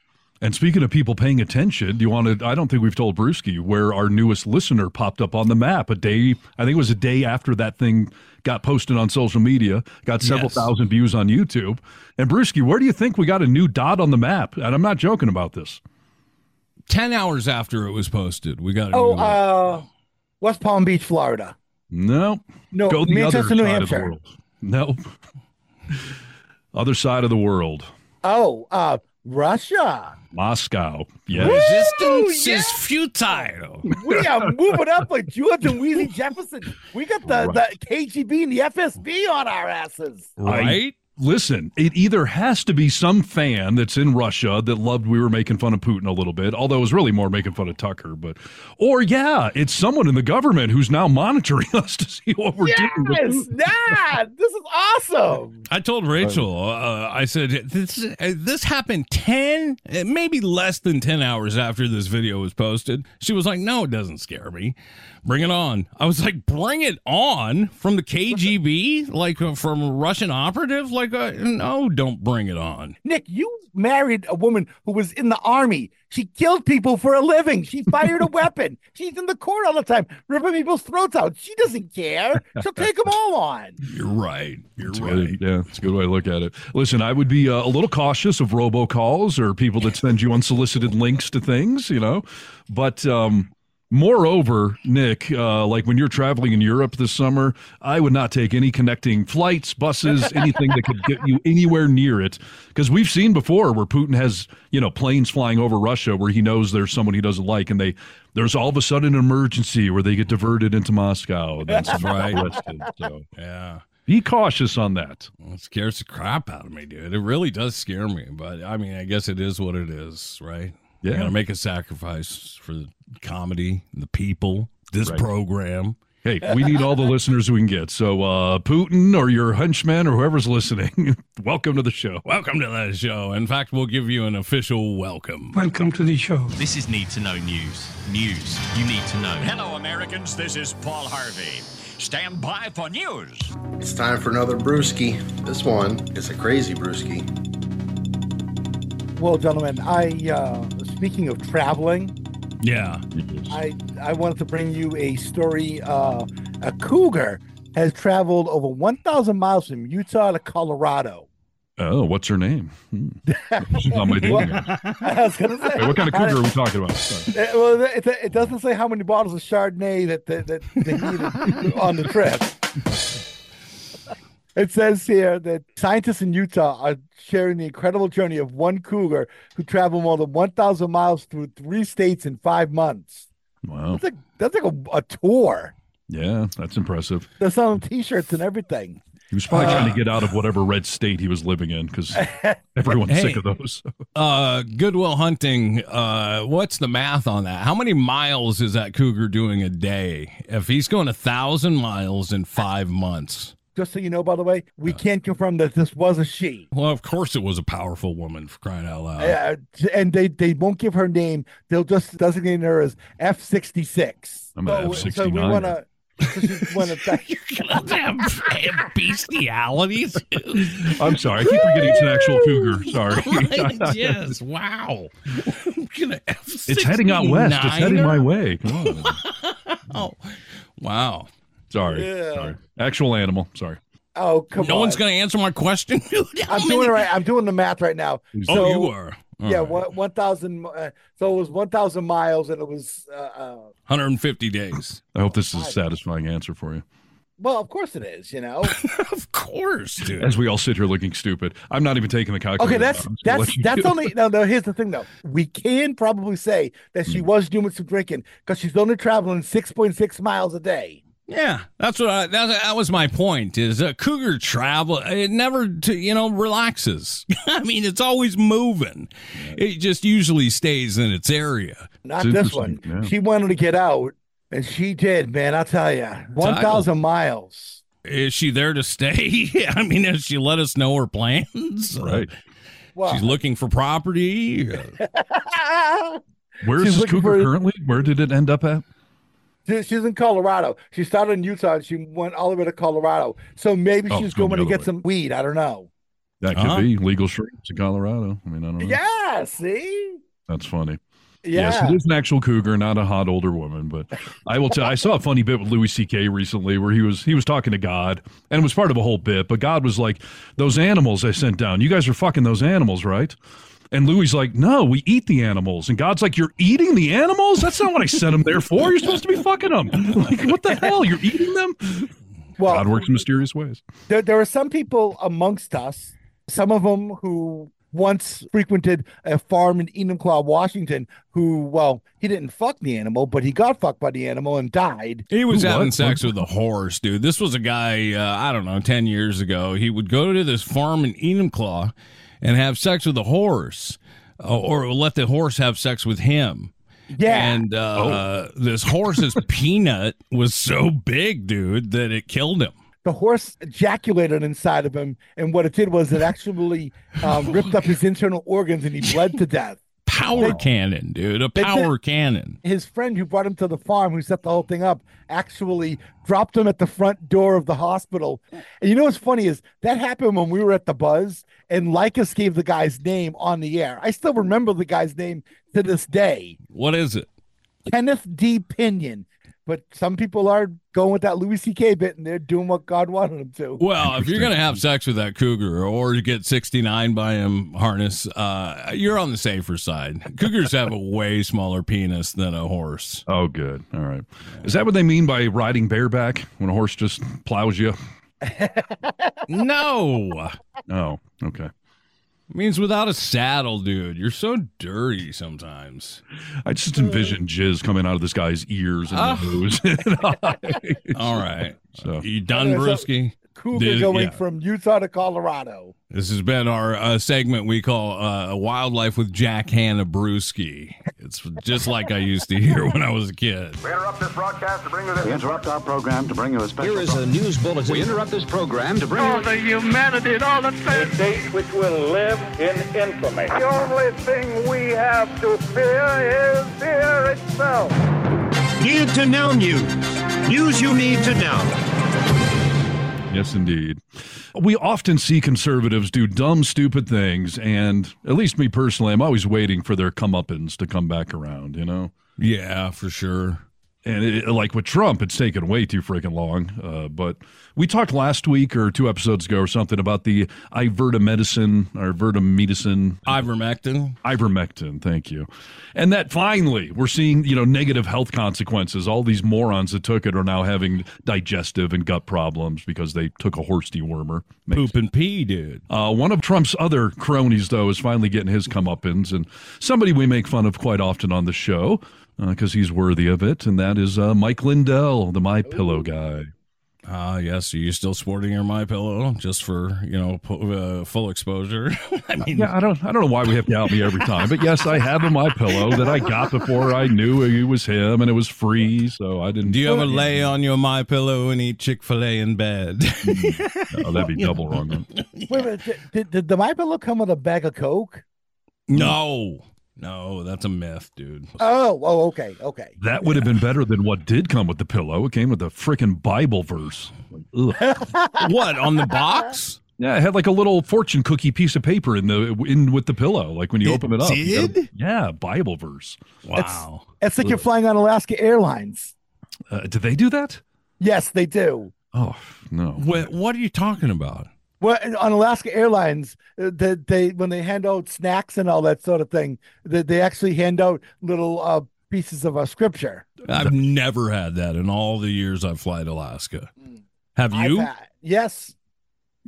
Speaker 6: And speaking of people paying attention, do you want to? I don't think we've told Brewski where our newest listener popped up on the map a day. I think it was a day after that thing got posted on social media, got several
Speaker 5: Yes.
Speaker 6: thousand views on YouTube. And Brewski, where do you think we got a new dot on the map? And I'm not joking about this.
Speaker 5: 10 hours after it was posted, we got a
Speaker 7: Oh,
Speaker 5: new one.
Speaker 7: uh, West Palm Beach, Florida.
Speaker 6: No,
Speaker 7: No,
Speaker 6: go the
Speaker 7: Manchester,
Speaker 6: other
Speaker 7: New
Speaker 6: side
Speaker 7: Hampshire.
Speaker 6: of the world. Nope. other side of the world,
Speaker 7: Oh, uh, Russia.
Speaker 6: Moscow. Yes.
Speaker 5: Resistance
Speaker 7: yeah.
Speaker 5: is futile.
Speaker 7: We are moving up like George and Weezy Jefferson. We got the, the KGB and the FSB on our asses.
Speaker 6: I- listen, it either has to be some fan that's in Russia that loved we were making fun of Putin a little bit, although it was really more making fun of Tucker, but or yeah, it's someone in the government who's now monitoring us to see what we're
Speaker 7: Yes,
Speaker 6: doing.
Speaker 7: nah, this is awesome.
Speaker 5: I told Rachel, uh, I said, this, uh, this happened 10, uh, maybe less than 10 hours after this video was posted. She was like, no, it doesn't scare me. Bring it on. I was like, bring it on from the KGB? Like uh, from Russian operative? Like, uh, no, don't bring it on.
Speaker 7: Nick, you married a woman who was in the army. She killed people for a living. She fired a weapon. She's in the court all the time, ripping people's throats out. She doesn't care. She'll take them all on.
Speaker 5: You're right. You're
Speaker 6: It's
Speaker 5: right.
Speaker 6: good. Yeah, it's a good way to look at it. Listen, I would be uh, a little cautious of robocalls or people that send you unsolicited links to things, you know. But um, moreover, Nick, uh, like when you're traveling in Europe this summer, I would not take any connecting flights, buses, anything that could get you anywhere near it, because we've seen before where Putin has, you know, planes flying over Russia where he knows there's someone he doesn't like, and they there's all of a sudden an emergency where they get diverted into Moscow That's
Speaker 5: Right.
Speaker 6: arrested. So
Speaker 5: Yeah.
Speaker 6: be cautious on that.
Speaker 5: It scares the crap out of me, dude. It really does scare me. But I mean, I guess it is what it is, right? You
Speaker 6: Yeah.
Speaker 5: gotta make a sacrifice for the comedy, the people, this
Speaker 6: Right.
Speaker 5: program.
Speaker 6: Hey, we need all the listeners we can get. So, uh, Putin or your henchman or whoever's listening, welcome to the show.
Speaker 5: Welcome to the show. In fact, we'll give you an official welcome.
Speaker 9: Welcome to the show.
Speaker 10: This is Need to Know News. News you need to know.
Speaker 16: Hello, Americans. This is Paul Harvey. Stand by for news.
Speaker 17: It's time for another brewski. This one is a crazy brewski.
Speaker 7: Well, gentlemen, I uh, speaking of traveling,
Speaker 5: Yeah.
Speaker 7: I I wanted to bring you a story. Uh, a cougar has traveled over 1,000 miles from Utah to Colorado.
Speaker 6: Oh, what's her name? Hmm. On my dating
Speaker 7: What- I was gonna say.
Speaker 6: Hey, what kind of cougar are we talking about? Sorry.
Speaker 7: Uh, well, it, it doesn't say how many bottles of Chardonnay that that, that they needed on the trip. It says here that scientists in Utah are sharing the incredible journey of one cougar who traveled more than 1,000 miles through three states in five months.
Speaker 6: Wow.
Speaker 7: That's like that's like a, a tour.
Speaker 6: Yeah, that's impressive.
Speaker 7: They're selling T-shirts and everything.
Speaker 6: He was probably trying
Speaker 7: Uh,
Speaker 6: to get out of whatever red state he was living in because everyone's sick of those.
Speaker 5: Uh, Goodwill Hunting. Uh, what's the math on that? How many miles is that cougar doing a day? If he's going a thousand miles in five months.
Speaker 7: Just so you know, by the way, we can't confirm that this was a she.
Speaker 5: Well, of course, it was a powerful woman for crying out loud.
Speaker 7: Uh, and they, they won't give her name. They'll just designate her as F sixty six.
Speaker 6: I'm at
Speaker 7: So we
Speaker 6: F69.
Speaker 7: want to. Want to thank.
Speaker 5: bestialities.
Speaker 6: I'm sorry. I keep forgetting it's an actual cougar. Sorry.
Speaker 5: yes. Wow.
Speaker 6: It's heading out west. It's heading my way. Come on.
Speaker 5: Oh, wow.
Speaker 6: Sorry.
Speaker 7: Yeah.
Speaker 6: Sorry. Actual animal. Sorry.
Speaker 7: Oh come
Speaker 5: no
Speaker 7: on!
Speaker 5: No one's gonna answer my question.
Speaker 7: I'm doing it right. I'm doing the math right now.
Speaker 5: Oh, you are. All
Speaker 7: yeah,
Speaker 5: right.
Speaker 7: one one thousand. Uh, so it was one thousand miles, and it was. Uh, uh,
Speaker 5: 150 days.
Speaker 6: I hope this is a satisfying answer for you.
Speaker 7: well, of course it is. You know.
Speaker 5: of course, dude.
Speaker 6: As we all sit here looking stupid. I'm not even taking the calculator.
Speaker 7: Okay, that's
Speaker 6: out. I'm just gonna
Speaker 7: that's
Speaker 6: let
Speaker 7: that's
Speaker 6: do
Speaker 7: only no no. Here's the thing though, we can probably say that she was doing some drinking because she's only traveling six point six miles a day.
Speaker 5: Yeah, that's what I, that, that was my point. Is a cougar travel? It never, to, you know, relaxes. I mean, it's always moving. It just usually stays in its area.
Speaker 7: Not this one. She wanted to get out, and she did. Man, I'll tell you, one thousand miles.
Speaker 5: Is she there to stay? I mean, has she let us know her plans?
Speaker 6: Right.
Speaker 7: Well-
Speaker 5: She's looking for property.
Speaker 6: Where is this cougar
Speaker 7: for-
Speaker 6: currently? Where did it end up at?
Speaker 7: She- She's in Colorado. She started in Utah and she went all the way to Colorado. So maybe
Speaker 6: Oh,
Speaker 7: she's
Speaker 6: going
Speaker 7: going to get
Speaker 6: way.
Speaker 7: some weed. I don't know.
Speaker 6: That could
Speaker 5: Uh-huh.
Speaker 6: be legal shrooms in Colorado. I mean, I don't know.
Speaker 7: Yeah, see?
Speaker 6: That's funny.
Speaker 7: Yeah.
Speaker 6: Yes, it is an actual cougar, not a hot older woman. But I will tell. I saw a funny bit with Louis C.K. recently where he was he was talking to God, and it was part of a whole bit. But God was like, "Those animals I sent down, you guys are fucking those animals, right?" And Louis like, "No, we eat the animals." And God's like, "You're eating the animals? That's not what I sent them there for. You're supposed to be fucking them. Like, what the hell? You're eating them?"
Speaker 7: Well,
Speaker 6: God works in mysterious ways.
Speaker 7: there, there are some people amongst us, some of them who once frequented a farm in Enumclaw, Washington, who, well, he didn't fuck the animal, but he got fucked by the animal and died.
Speaker 5: He was
Speaker 6: Who,
Speaker 5: having
Speaker 6: what?
Speaker 5: sex with a horse, dude. This was a guy, uh, I don't know, 10 years ago. He would go to this farm in Enumclaw and have sex with a horse uh, or let the horse have sex with him.
Speaker 7: Yeah.
Speaker 5: And uh, this horse's peanut was so big, dude, that it killed him.
Speaker 7: The horse ejaculated inside of him, and what it did was it actually um, ripped up his internal organs and he bled to death.
Speaker 5: Power cannon, dude. A
Speaker 7: They-
Speaker 5: power cannon.
Speaker 7: His friend who brought him to the farm, who set the whole thing up, actually dropped him at the front door of the hospital. And you know what's funny is that happened when we were at the Buzz, and Lycus gave the guy's name on the air. I still remember the guy's name to this day,
Speaker 5: What is it?
Speaker 7: Kenneth D. Pinyan. But some people are going with that Louis C.K. bit, and they're doing what God wanted them to.
Speaker 5: Well, if you're going to have sex with that cougar or get 69 by him harness, uh, you're on the safer side. Cougars have a way smaller penis than a horse.
Speaker 6: Oh, good. All right. Is that what they mean by riding bareback when a horse just plows you?
Speaker 5: No.
Speaker 6: Oh, okay.
Speaker 5: It means without a saddle, dude. You're so dirty sometimes.
Speaker 6: I just envision jizz coming out of this guy's ears and
Speaker 5: Ah.
Speaker 6: nose.
Speaker 5: All right.
Speaker 6: So
Speaker 5: You done,
Speaker 7: Okay, so-
Speaker 5: Brewski?
Speaker 7: Cougar
Speaker 5: Did-
Speaker 7: going
Speaker 5: yeah.
Speaker 7: from Utah to Colorado.
Speaker 5: This has been our uh, segment we call uh, Wildlife with Jack Hanna Brewski. It's just like I used to hear when I was a kid.
Speaker 12: We interrupt this broadcast to bring you this.
Speaker 13: We interrupt our program to bring you a special.
Speaker 14: Here is a news bulletin.
Speaker 13: We interrupt this program to bring
Speaker 12: Oh,
Speaker 13: you.
Speaker 12: the humanity and all the A date which will live in infamy. The only thing we have to fear is fear itself.
Speaker 14: Need to know news. News you need to know.
Speaker 6: Yes, indeed. We often see conservatives do dumb, stupid things, and at least me personally, I'm always waiting for their comeuppance to come back around, you know?
Speaker 5: Yeah, for sure.
Speaker 6: And it, like with Trump, it's taken way too freaking long. Uh, but we talked last week or two episodes ago or something about the ivermectin or.
Speaker 5: Ivermectin.
Speaker 6: Ivermectin, thank you. And that finally we're seeing, you know, negative health consequences. All these morons that took it are now having digestive and gut problems because they took a horse dewormer. Makes
Speaker 5: Poop and pee, dude.
Speaker 6: uh, one of Trump's other cronies, though, is finally getting his comeuppance, and somebody we make fun of quite often on the show because he's worthy of it, and that is uh, Mike Lindell, the My Pillow guy.
Speaker 5: Ah, yes. Are you still sporting your My Pillow just for you know po- uh, full exposure? I mean,
Speaker 6: Yeah, I don't, I don't know why we have to out me every time, but yes, I have a My Pillow that I got before I knew it was him, and it was free, so I didn't.
Speaker 5: do you ever lay on your My Pillow and eat Chick Fil A in bed?
Speaker 6: Oh, that'd be double wrong. Then.
Speaker 7: Wait a minute. Did, did, did the My Pillow come with a bag of Coke?
Speaker 5: no, no, that's a myth, dude.
Speaker 7: Oh, oh, okay, okay.
Speaker 6: That would have been better than what did come with the pillow. It came with a freaking Bible verse.
Speaker 5: What on the box?
Speaker 6: Yeah, it had like a little fortune cookie piece of paper in the in with the pillow. Like when you
Speaker 5: It
Speaker 6: open it up, you
Speaker 5: did?
Speaker 6: gotta- yeah, Bible verse.
Speaker 5: Wow.
Speaker 7: It's like you're flying on Alaska Airlines.
Speaker 6: Uh, do they do that?
Speaker 7: Yes, they do.
Speaker 6: Oh no.
Speaker 5: What What are you talking about?
Speaker 7: Well, on Alaska Airlines, uh, they, they when they hand out snacks and all that sort of thing, they, they actually hand out little uh, pieces of uh, scripture.
Speaker 5: I've never had that in all the years I've flied Alaska. Have
Speaker 7: I've
Speaker 5: you?
Speaker 7: had- yes.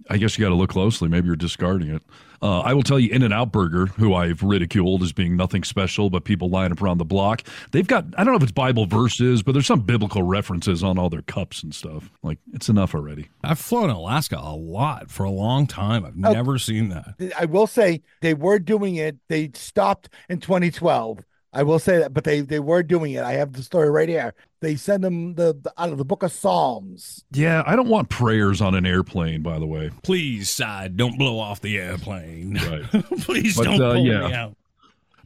Speaker 6: I guess you got to look closely. Maybe you're discarding it. Uh, I will tell you, In and Out Burger, who I've ridiculed as being nothing special, but people line up around the block. They've got I don't know if it's Bible verses, but there's some biblical references on all their cups and stuff. Like it's enough already.
Speaker 5: I've flown in Alaska a lot for a long time. I've
Speaker 7: Oh.
Speaker 5: never seen that.
Speaker 7: I will say they were doing it. They stopped in 2012. I will say that, but they they were doing it. I have the story right here. They send them the, the out of the book of Psalms.
Speaker 6: Yeah, I don't want prayers on an airplane. By the way,
Speaker 5: Please, side, don't blow off the airplane.
Speaker 6: right?
Speaker 5: Please
Speaker 6: But,
Speaker 5: don't
Speaker 6: uh,
Speaker 5: pull
Speaker 6: yeah.
Speaker 5: me out.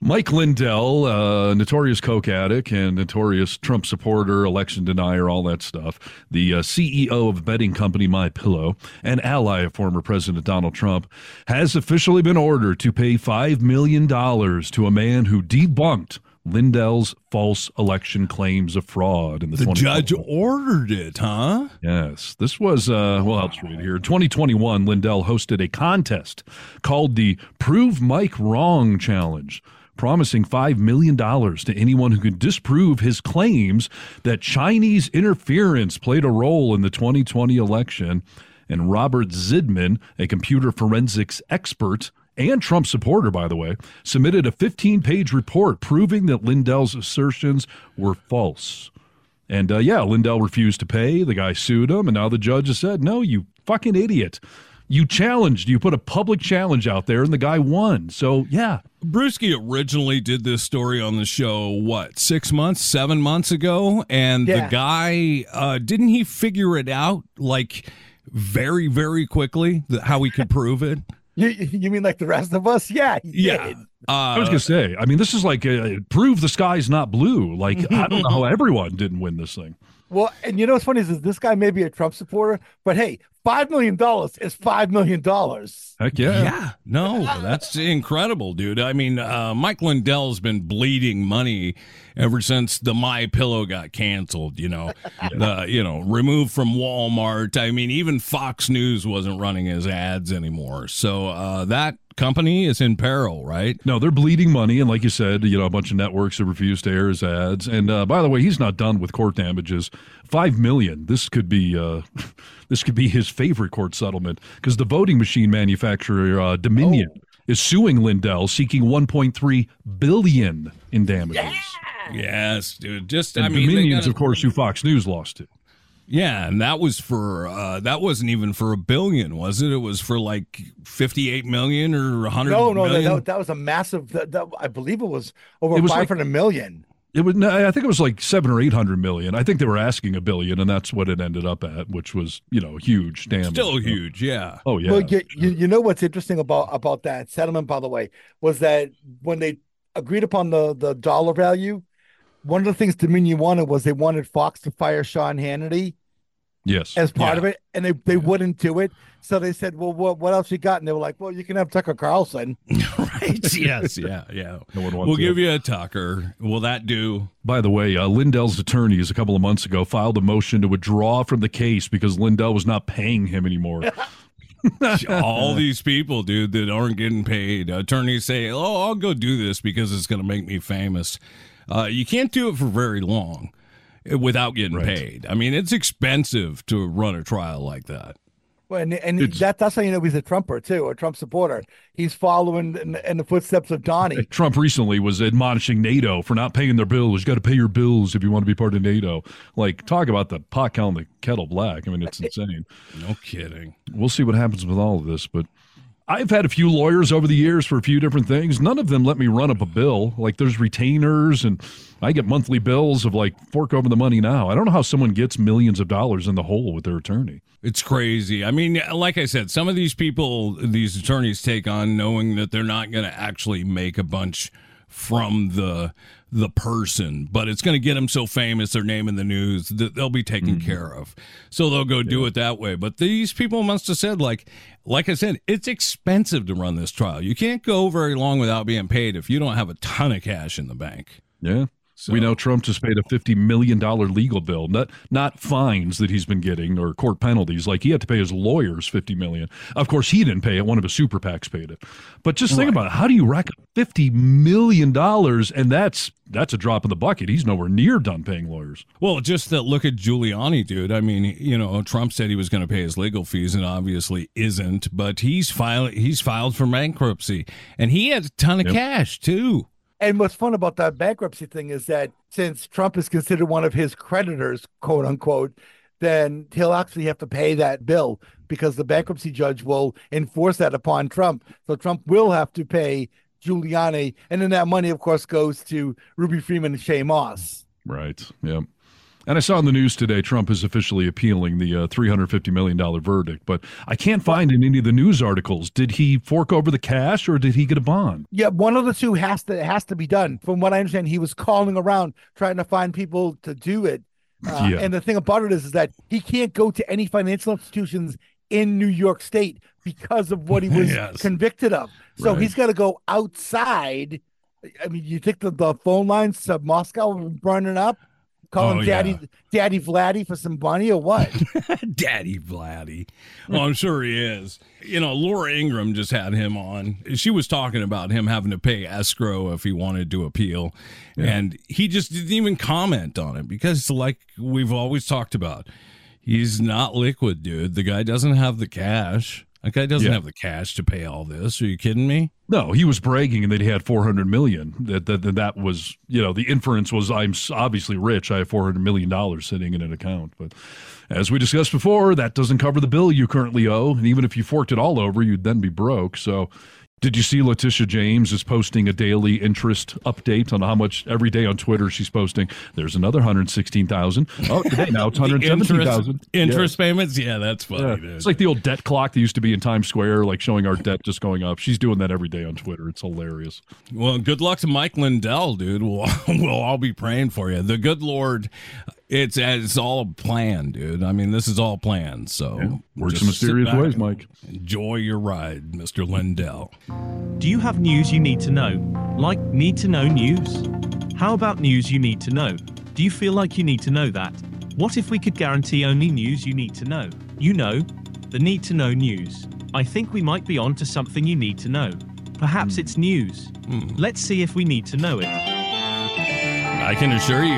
Speaker 6: Mike Lindell, uh, notorious coke addict and notorious Trump supporter, election denier, all that stuff. The uh, CEO of betting company My Pillow, and ally of former President Donald Trump, has officially been ordered to pay five million dollars to a man who debunked Lindell's false election claims of fraud in the,
Speaker 5: The
Speaker 6: 2021
Speaker 5: judge ordered it, huh?
Speaker 6: Yes, this was uh well, I'll read here. 2021, Lindell hosted a contest called the Prove Mike Wrong Challenge, promising $5 million to anyone who could disprove his claims that Chinese interference played a role in the 2020 election. And Robert Zeidman, a computer forensics expert and Trump supporter, by the way, submitted a 15 page report proving that Lindell's assertions were false. And uh, yeah, Lindell refused to pay. The guy sued him, and now the judge has said, "No, you fucking idiot! You challenged. You put a public challenge out there, and the guy won. So yeah,
Speaker 5: Brewski originally did this story on the show, what, six months, seven months ago? And
Speaker 7: Yeah.
Speaker 5: the guy, uh, didn't he figure it out like very, very quickly how he could prove it?
Speaker 7: You, you mean like the rest of us? Yeah. he
Speaker 5: Yeah.
Speaker 7: did.
Speaker 5: Uh,
Speaker 6: I was gonna say. I mean, this is like uh, prove the sky's not blue. Like I don't know how everyone didn't win this thing.
Speaker 7: Well, and you know what's funny is, is this guy may be a Trump supporter, but hey, five million dollars is five million dollars.
Speaker 6: Heck yeah.
Speaker 5: Yeah, no, that's incredible, dude. I mean, uh, Mike Lindell's been bleeding money ever since the My Pillow got canceled. You know, the you know removed from Walmart. I mean, even Fox News wasn't running his ads anymore. So uh, that company is in peril, right?
Speaker 6: No, they're bleeding money, and like you said, you know, a bunch of networks have refused to air his ads. And uh, by the way, he's not done with court damages. Five million. This could be. Uh, this could be his favorite court settlement because the voting machine manufacturer uh, Dominion is suing Lindell, seeking 1.3 billion in damages.
Speaker 5: Yes, dude. Just
Speaker 6: And
Speaker 5: I mean,
Speaker 6: Dominion's,
Speaker 5: gotta-
Speaker 6: of course, who Fox News lost to.
Speaker 5: Yeah, and that was for uh that wasn't even for a billion, was it? It was for like fifty-eight million or a hundred.
Speaker 7: No, no, that,
Speaker 5: million?
Speaker 7: that, that was a massive. That, that, I believe it was over
Speaker 6: It was like-
Speaker 7: five hundred million.
Speaker 6: It was. I think it was like seven or eight hundred million. I think they were asking a billion, and that's what it ended up at, which was you know huge damage.
Speaker 5: Still huge, yeah.
Speaker 6: Oh yeah.
Speaker 7: Well, you, you, you know what's interesting about about that settlement, by the way, was that when they agreed upon the the dollar value, one of the things Dominion wanted was they wanted Fox to fire Sean Hannity
Speaker 6: yes.
Speaker 7: as part
Speaker 5: Yeah.
Speaker 7: of it, and they they wouldn't do it. So they said, "Well, what what else you got?" And they were like, "Well, you can have Tucker Carlson."
Speaker 5: right. Yes. Yeah. Yeah.
Speaker 6: No one wants
Speaker 5: We'll
Speaker 6: to.
Speaker 5: give you a Tucker. Will that do?
Speaker 6: By the way, uh, Lindell's attorneys a couple of months ago filed a motion to withdraw from the case because Lindell was not paying him anymore.
Speaker 5: All these people, dude, that aren't getting paid. Attorneys say, "Oh, I'll go do this because it's going to make me famous." Uh, you can't do it for very long without getting paid. I mean, it's expensive to run a trial like that.
Speaker 7: Well, and and that that's how you know he's a Trumper too, a Trump supporter. He's following in, in the footsteps of Donnie.
Speaker 6: Trump recently was admonishing NATO for not paying their bills. You got to pay your bills if you want to be part of NATO. Like, talk about the pot calling the kettle black. I mean, it's insane.
Speaker 5: No kidding.
Speaker 6: We'll see what happens with all of this, but I've had a few lawyers over the years for a few different things. None of them let me run up a bill. Like there's retainers and I get monthly bills of like fork over the money now. I don't know how someone gets millions of dollars in the hole with their attorney.
Speaker 5: It's crazy. I mean, like I said, some of these people, these attorneys take on knowing that they're not going to actually make a bunch from the the person, but it's going to get them so famous, their name in the news that they'll be taken mm-hmm. care of. So they'll go do it that way. But these people must have said, like, like I said, it's expensive to run this trial. You can't go very long without being paid if you don't have a ton of cash in the bank.
Speaker 6: Yeah. We know Trump just paid a fifty million dollar legal bill, not not fines that he's been getting or court penalties. Like he had to pay his lawyers fifty million. Of course, he didn't pay it; one of his super PACs paid it. But just think about it: how do you rack up fifty million dollars? And that's that's a drop in the bucket. He's nowhere near done paying lawyers.
Speaker 5: Well, just that look at Giuliani, dude. I mean, you know, Trump said he was going to pay his legal fees, and obviously isn't. But he's filed. He's filed for bankruptcy, and he has a ton of
Speaker 6: Yep.
Speaker 5: cash too.
Speaker 7: And what's fun about that bankruptcy thing is that since Trump is considered one of his creditors, quote unquote, then he'll actually have to pay that bill because the bankruptcy judge will enforce that upon Trump. So Trump will have to pay Giuliani. And then that money, of course, goes to Ruby Freeman and Shaye Moss.
Speaker 6: Right. Yep. And I saw in the news today Trump is officially appealing the uh, $350 million verdict, but I can't find in any of the news articles did he fork over the cash or did he get a bond?
Speaker 7: Yeah, one of the two has to has to be done. From what I understand, he was calling around trying to find people to do it. Uh,
Speaker 6: Yeah.
Speaker 7: And the thing about it is, is that he can't go to any financial institutions in New York State because of what he was
Speaker 6: Yes.
Speaker 7: convicted of. So
Speaker 6: Right.
Speaker 7: he's got to go outside. I mean, you think the, the phone lines to Moscow are burning up? Calling
Speaker 5: Oh,
Speaker 7: Daddy
Speaker 5: yeah.
Speaker 7: Daddy Vladdy for some money or what?
Speaker 5: Daddy Vladdy. Well, I'm sure he is. You know, Laura Ingraham just had him on. She was talking about him having to pay escrow if he wanted to appeal. And he just didn't even comment on it because, like we've always talked about, he's not liquid, dude. The guy doesn't have the cash. Guy doesn't
Speaker 6: Yeah.
Speaker 5: have the cash to pay all this. Are you kidding me?
Speaker 6: No, he was bragging and that he had 400 million. That, that that that was, you know, the inference was I'm obviously rich. I have 400 million dollars sitting in an account. But as we discussed before, that doesn't cover the bill you currently owe, and even if you forked it all over, you'd then be broke. So did you see Letitia James is posting a daily interest update on how much every day on Twitter she's posting? There's another 116,000. Oh, today now it's 117,000.
Speaker 5: interest, interest payments? Yeah, that's funny,
Speaker 6: Yeah.
Speaker 5: dude.
Speaker 6: It's like the old debt clock that used to be in Times Square, like showing our debt just going up. She's doing that every day on Twitter. It's hilarious.
Speaker 5: Well, good luck to Mike Lindell, dude. We'll we'll all be praying for you. The good Lord, it's it's all a plan, dude. I mean, this is all planned. So
Speaker 6: Works
Speaker 5: just
Speaker 6: in
Speaker 5: sit
Speaker 6: mysterious
Speaker 5: back
Speaker 6: ways, Mike.
Speaker 5: Enjoy your ride, Mister Lindell.
Speaker 9: Do you have news you need to know? Like need to know news? How about news you need to know? Do you feel like you need to know that? What if we could guarantee only news you need to know? You know, the need to know news. I think we might be on to something you need to know. Perhaps it's news. Hmm. Let's see if we need to know it.
Speaker 5: I can assure you,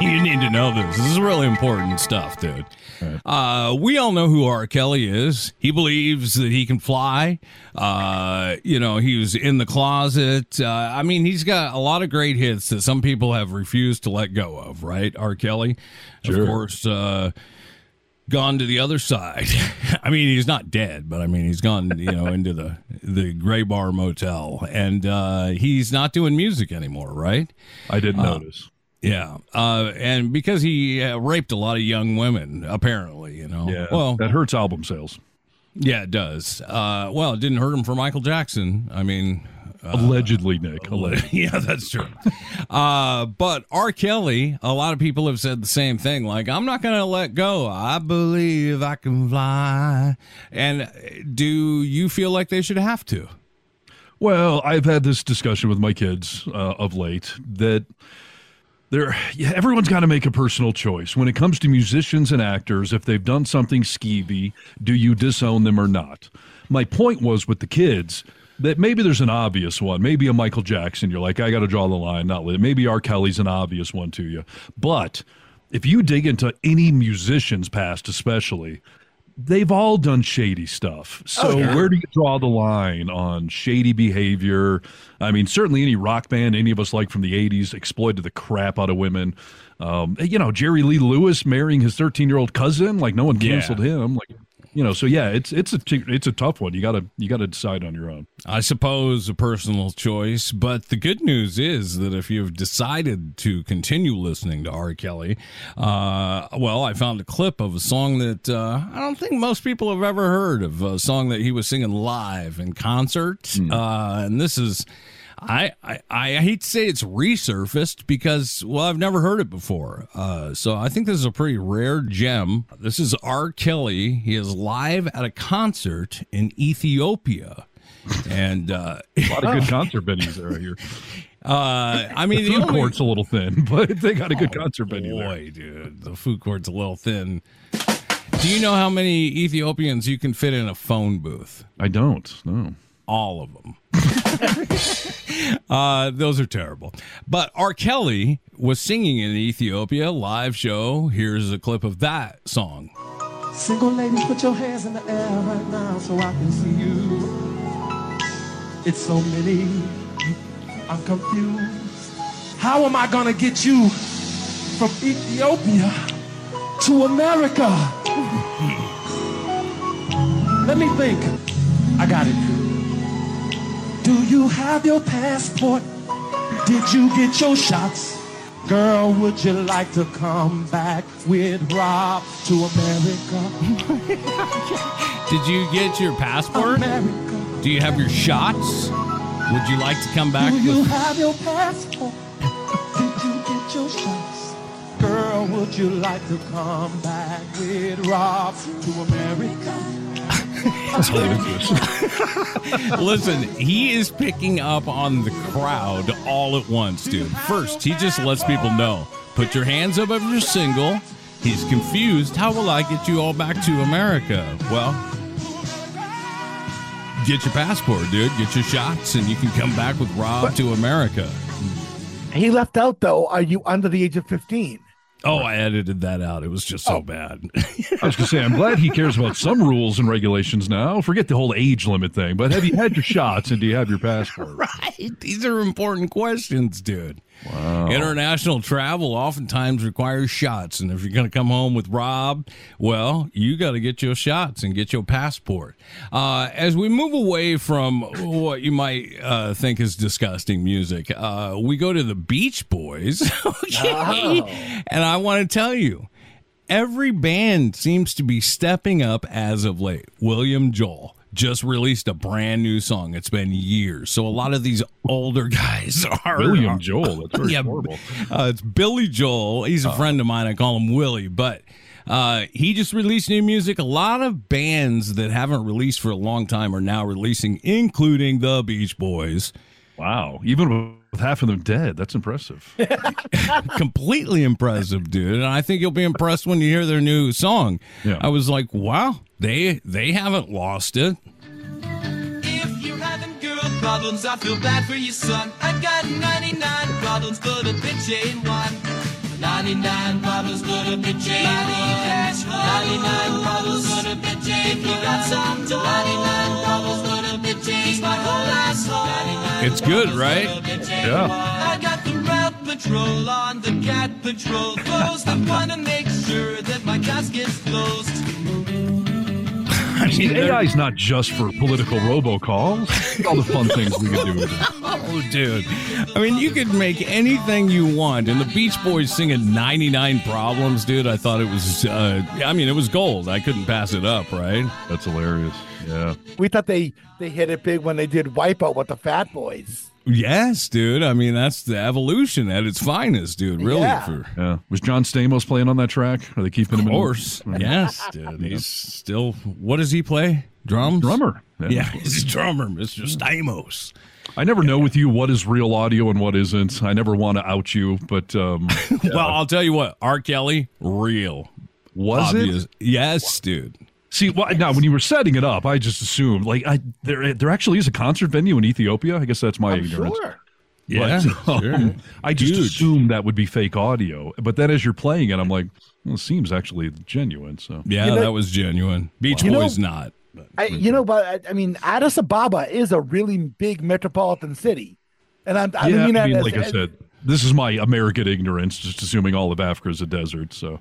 Speaker 5: you need to know this. This is really important stuff, dude. Uh, we all know who R. Kelly is. He believes that he can fly. Uh, you know, he was in the closet. Uh, I mean, he's got a lot of great hits that some people have refused to let go of, right? R. Kelly,
Speaker 6: Sure.
Speaker 5: of course. Gone to the other side. I mean, he's not dead, but I mean, he's gone, you know, into the the Gray Bar Motel, and uh, he's not doing music anymore, right?
Speaker 6: I didn't
Speaker 5: Uh,
Speaker 6: notice.
Speaker 5: Yeah, uh, and because he uh, raped a lot of young women, apparently, you know.
Speaker 6: Yeah,
Speaker 5: Well,
Speaker 6: that hurts album sales.
Speaker 5: yeah, it does. Uh, well, it didn't hurt him for Michael Jackson. I mean,
Speaker 6: Allegedly, Nick. Allegedly.
Speaker 5: yeah, that's true. Uh, but R. Kelly, a lot of people have said the same thing. Like, I'm not going to let go. I believe I can fly. And uh, do you feel like they should have to?
Speaker 6: Well, I've had this discussion with my kids uh, of late that there yeah, everyone's got to make a personal choice when it comes to musicians and actors if they've done something skeevy do you disown them or not my point was with the kids that maybe there's an obvious one maybe a michael jackson you're like i got to draw the line not maybe r kelly's an obvious one to you but if you dig into any musician's past especially they've all done shady stuff. So
Speaker 7: Oh, yeah.
Speaker 6: where do you draw the line on shady behavior? I mean, certainly any rock band any of us like from the '80s exploited the crap out of women. Um, you know, Jerry Lee Lewis marrying his 13 year old cousin, like no one
Speaker 5: Yeah.
Speaker 6: canceled him. Like, you know, so yeah, it's it's a it's a tough one. You gotta you gotta decide on your own.
Speaker 5: I suppose a personal choice, but the good news is that if you've decided to continue listening to R. Kelly, uh, well, I found a clip of a song that uh, I don't think most people have ever heard of, a song that he was singing live in concert. Uh, and this is. I, I I hate to say it's resurfaced because well I've never heard it before, uh, so I think this is a pretty rare gem. This is R. Kelly. He is live at a concert in Ethiopia, and uh,
Speaker 6: A lot of good concert venues there here.
Speaker 5: uh, I mean
Speaker 6: the
Speaker 5: the
Speaker 6: food
Speaker 5: only
Speaker 6: court's a little thin, but they got a good concert venue there.
Speaker 5: boy, dude, the food court's a little thin. Do you know how many Ethiopians you can fit in a phone booth?
Speaker 6: I don't. No.
Speaker 5: All of them. uh, those are terrible. But R. Kelly was singing in Ethiopia live show. Here's a clip of that song.
Speaker 18: Single ladies, put your hands in the air right now so I can see you. It's so many. I'm confused. How am I gonna get you from Ethiopia to America? Let me think. I got it. Do you have your passport? Did you get your shots? Girl, would you like to come back with Rob to America?
Speaker 5: Did you get your passport?
Speaker 18: America.
Speaker 5: Do you have your shots? Would you like to come back
Speaker 18: Do you
Speaker 5: with
Speaker 18: have your passport? Did you get your shots? Girl, would you like to come back with Rob to America?
Speaker 5: Listen, he is picking up on the crowd all at once, dude. First, he just lets people know put your hands up if you're single. He's confused. How will I get you all back to America? Well, get your passport, dude. Get your shots, and you can come back with Rob to America.
Speaker 7: He left out though. Are you under the age of fifteen?
Speaker 5: Oh, I edited that out. It was just so oh. bad.
Speaker 6: I was going to say, I'm glad he cares about some rules and regulations now. Forget the whole age limit thing. But have you had your shots and do you have your passport?
Speaker 5: right. These are important questions, dude.
Speaker 6: Wow.
Speaker 5: International travel oftentimes requires shots. And if you're going to come home with Rob, well, you got to get your shots and get your passport. Uh, as we move away from what you might uh, think is disgusting music, uh, we go to the Beach Boys. okay. And I want to tell you, every band seems to be stepping up as of late. William Joel just released a brand new song. It's been years. So a lot of these older guys are
Speaker 6: William Joel. That's very
Speaker 5: Yeah,
Speaker 6: horrible.
Speaker 5: Uh, it's Billy Joel. He's a friend of mine. I call him Willie, but uh, he just released new music. A lot of bands that haven't released for a long time are now releasing, including the Beach Boys.
Speaker 6: Wow. Even with half of them dead, that's impressive.
Speaker 5: Completely impressive, dude. And I think you'll be impressed when you hear their new song.
Speaker 6: Yeah.
Speaker 5: I was like, wow, they they haven't lost it.
Speaker 19: If you're having girl problems, I feel bad for you, son. I've got 99 problems, but a bitch ain't one. 99 problems, but a bitch ain't one. 99 problems, but a bitch ain't you got some 99 problems, but a bitch ain't my whole asshole.
Speaker 5: It's good, right?
Speaker 6: Yeah.
Speaker 19: I got the rat patrol on the cat patrol. One and make sure that my casket's closed.
Speaker 6: See, AI's not just for political robocalls. All the fun things we can do with it.
Speaker 5: Oh, dude. I mean, you could make anything you want. And the Beach Boys singing 99 Problems, dude, I thought it was, uh, I mean, it was gold. I couldn't pass it up, right?
Speaker 6: That's hilarious. Yeah.
Speaker 7: We thought they they hit it big when they did Wipeout with the Fat Boys.
Speaker 5: Yes, dude. I mean, that's the evolution at its finest, dude. Really.
Speaker 7: Yeah.
Speaker 5: For,
Speaker 6: Yeah. Was John Stamos playing on that track? Are they keeping him in?
Speaker 5: of
Speaker 6: in?
Speaker 5: yes, dude. He's still, what does he play? Drums?
Speaker 6: Drummer.
Speaker 5: Yeah, he's a drummer, Mr. Stamos.
Speaker 6: I never know with you what is real audio and what isn't. I never want to out you, but um,
Speaker 5: Well, I'll tell you what, R. Kelly, real.
Speaker 6: was
Speaker 5: Obvious.
Speaker 6: it?
Speaker 5: Yes, dude.
Speaker 6: See, why now when you were setting it up, I just assumed like I there there actually is a concert venue in Ethiopia. I guess that's my
Speaker 7: I'm
Speaker 6: ignorance.
Speaker 7: sure.
Speaker 5: Yeah,
Speaker 6: But,
Speaker 5: sure.
Speaker 6: um, I just
Speaker 5: Huge.
Speaker 6: assumed that would be fake audio. But then as you're playing it, I'm like, well, it seems actually genuine. So
Speaker 5: Yeah,
Speaker 7: You know-
Speaker 5: that was genuine. Beach
Speaker 7: You know-
Speaker 5: Boys not. but-
Speaker 7: I, you know, but I, I mean, Addis Ababa is a really big metropolitan city, and I'm, I
Speaker 6: yeah,
Speaker 7: mean,
Speaker 6: I mean,
Speaker 7: as-
Speaker 6: like I said, this is my American ignorance, just assuming all of Africa is a desert. So,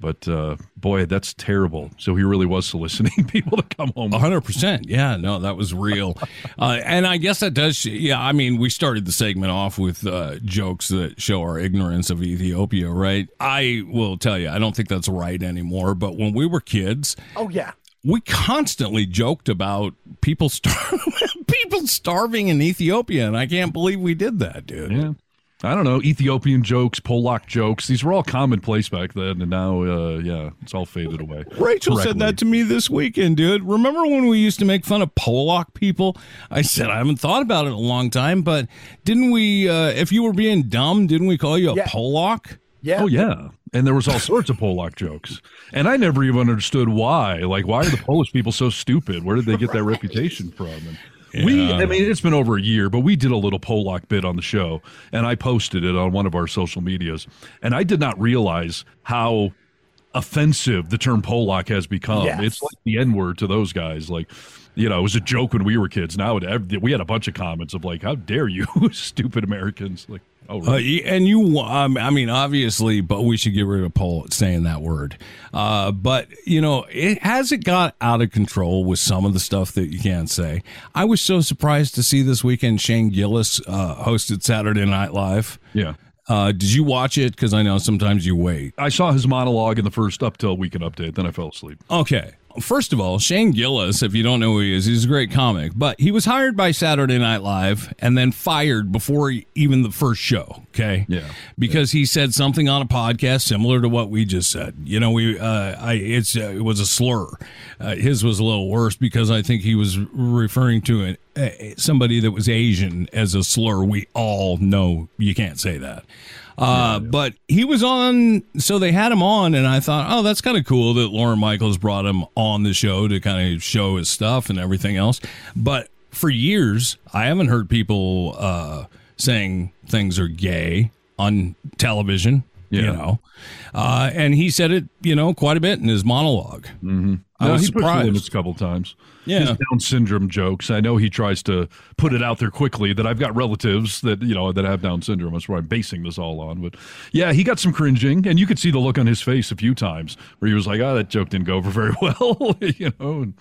Speaker 6: but uh, boy, that's terrible. So he really was soliciting people to come home.
Speaker 5: A hundred percent. Yeah, no, that was real. uh, and I guess that does. Yeah, I mean, we started the segment off with uh, jokes that show our ignorance of Ethiopia, right? I will tell you, I don't think that's right anymore. But when we were kids,
Speaker 7: oh yeah,
Speaker 5: we constantly joked about people star- people starving in Ethiopia, and I can't believe we did that, dude.
Speaker 6: Yeah. I don't know Ethiopian jokes, Polak jokes. These were all commonplace back then, and now, uh, yeah, it's all faded away.
Speaker 5: Rachel said that to me this weekend, dude. Remember when we used to make fun of Polak people? I said I haven't thought about it in a long time, but didn't we? Uh, if you were being dumb, didn't we call you a
Speaker 7: Yeah.
Speaker 5: Polak?
Speaker 7: yeah,
Speaker 6: Oh yeah, and there was all sorts of Polak jokes, and I never even understood why. Like, why are the Polish people so stupid? Where did they get that reputation from? And we, I mean, it's been over a year, but we did a little Polak bit on the show, and I posted it on one of our social medias, and I did not realize how offensive the term Polak has become.
Speaker 7: Yes.
Speaker 6: It's like the N word to those guys. Like, you know, it was a joke when we were kids. Now it, we had a bunch of comments of like, "How dare you, stupid Americans!" Like, oh,
Speaker 5: Uh,
Speaker 6: really?
Speaker 5: y- and you, um, I mean, obviously, but we should get rid of Pol saying that word. Uh, but you know, it has it got out of control with some of the stuff that you can't say. I was so surprised to see this weekend Shane Gillis uh, hosted Saturday Night Live.
Speaker 6: yeah.
Speaker 5: Uh, did you watch it? Because I know sometimes you wait.
Speaker 6: I saw his monologue in the first up till weekend update, then I fell asleep.
Speaker 5: Okay. First of all, Shane Gillis, if you don't know who he is, he's a great comic, but he was hired by Saturday Night Live and then fired before he- even the first show. Okay.
Speaker 6: Yeah.
Speaker 5: Because he said something on a podcast similar to what we just said. You know, we, uh, I, it's, uh, it was a slur. Uh, his was a little worse because I think he was referring to an, somebody that was Asian as a slur. We all know you can't say that. Uh, But he was on, so they had him on, and I thought, oh, that's kind of cool that Lorne Michaels brought him on the show to kind of show his stuff and everything else. But for years, I haven't heard people uh, saying things are gay on television. You know, uh, and he said it, you know, quite a bit in his monolog
Speaker 6: Mm-hmm.
Speaker 5: I
Speaker 6: No,
Speaker 5: was
Speaker 6: he
Speaker 5: surprised.
Speaker 6: limits a couple times.
Speaker 5: Yeah.
Speaker 6: His Down syndrome jokes. I know he tries to put it out there quickly that I've got relatives that you know that have Down syndrome. That's where I'm basing this all on. But yeah, he got some cringing, and you could see the look on his face a few times where he was like, "Oh, that joke didn't go over very well," you know. And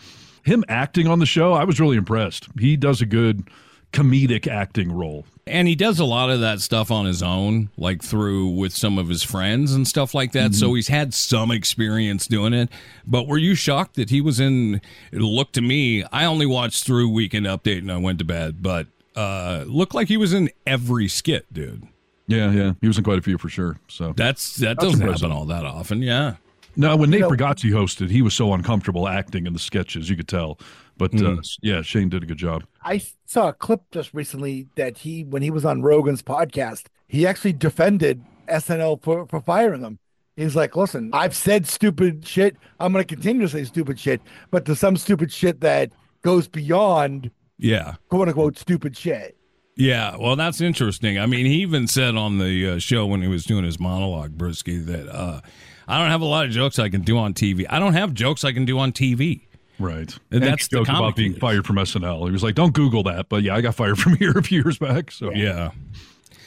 Speaker 6: him acting on the show, I was really impressed. He does a good comedic acting role.
Speaker 5: And he does a lot of that stuff on his own, like through with some of his friends and stuff like that. So he's had some experience doing it. But were you shocked that he was in? It looked to me, I only watched through Weekend Update and I went to bed, but uh, looked like he was in every skit, dude.
Speaker 6: Yeah, yeah, he was in quite a few for sure. So
Speaker 5: That's that
Speaker 6: That's
Speaker 5: doesn't
Speaker 6: impressive.
Speaker 5: happen all that often. Yeah.
Speaker 6: No, when Nate
Speaker 7: know-
Speaker 6: Bargatze hosted, he was so uncomfortable acting in the sketches, you could tell. But uh,
Speaker 5: Mm.
Speaker 6: yeah, Shane did a good job.
Speaker 7: I saw a clip just recently that he, when he was on Rogan's podcast, he actually defended SNL for, for firing him. He's like, listen, I've said stupid shit. I'm going to continue to say stupid shit, but there's some stupid shit that goes beyond
Speaker 5: Yeah.
Speaker 7: quote unquote stupid shit.
Speaker 5: Yeah, well, that's interesting. I mean, he even said on the uh, show when he was doing his monologue, Brisky, that uh, I don't have a lot of jokes I can do on TV. I don't have jokes I can do on TV.
Speaker 6: Right.
Speaker 5: And
Speaker 6: And
Speaker 5: that's
Speaker 6: that's
Speaker 5: the
Speaker 6: joke about being
Speaker 5: he is.
Speaker 6: fired from SNL. He was like, "Don't Google that," but yeah, I got fired from here a few years back. So
Speaker 5: Yeah.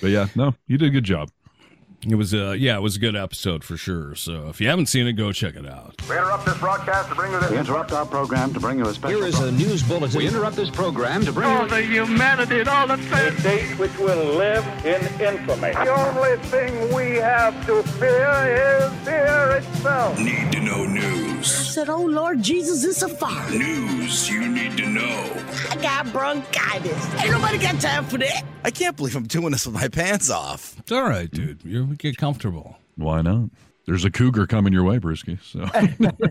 Speaker 6: but yeah, no, you did a good job.
Speaker 5: It was uh yeah, it was a good episode for sure. So if you haven't seen it, go check it out.
Speaker 13: We interrupt this broadcast to bring you this. We interrupt our program to bring you a special. Here is a news bulletin. We interrupt this program to bring
Speaker 12: All
Speaker 13: you.
Speaker 12: the humanity and all the A date which will live in infamy. The only thing we have to fear is fear itself.
Speaker 20: Need to know
Speaker 21: I
Speaker 20: news.
Speaker 21: said, Oh Lord Jesus, it's a fire.
Speaker 20: News you need to know.
Speaker 21: I got bronchitis. Ain't nobody got time for that.
Speaker 22: I can't believe I'm doing this with my pants off.
Speaker 5: It's all right, dude. You get comfortable.
Speaker 6: Why not? There's a cougar coming your way, Brisky. So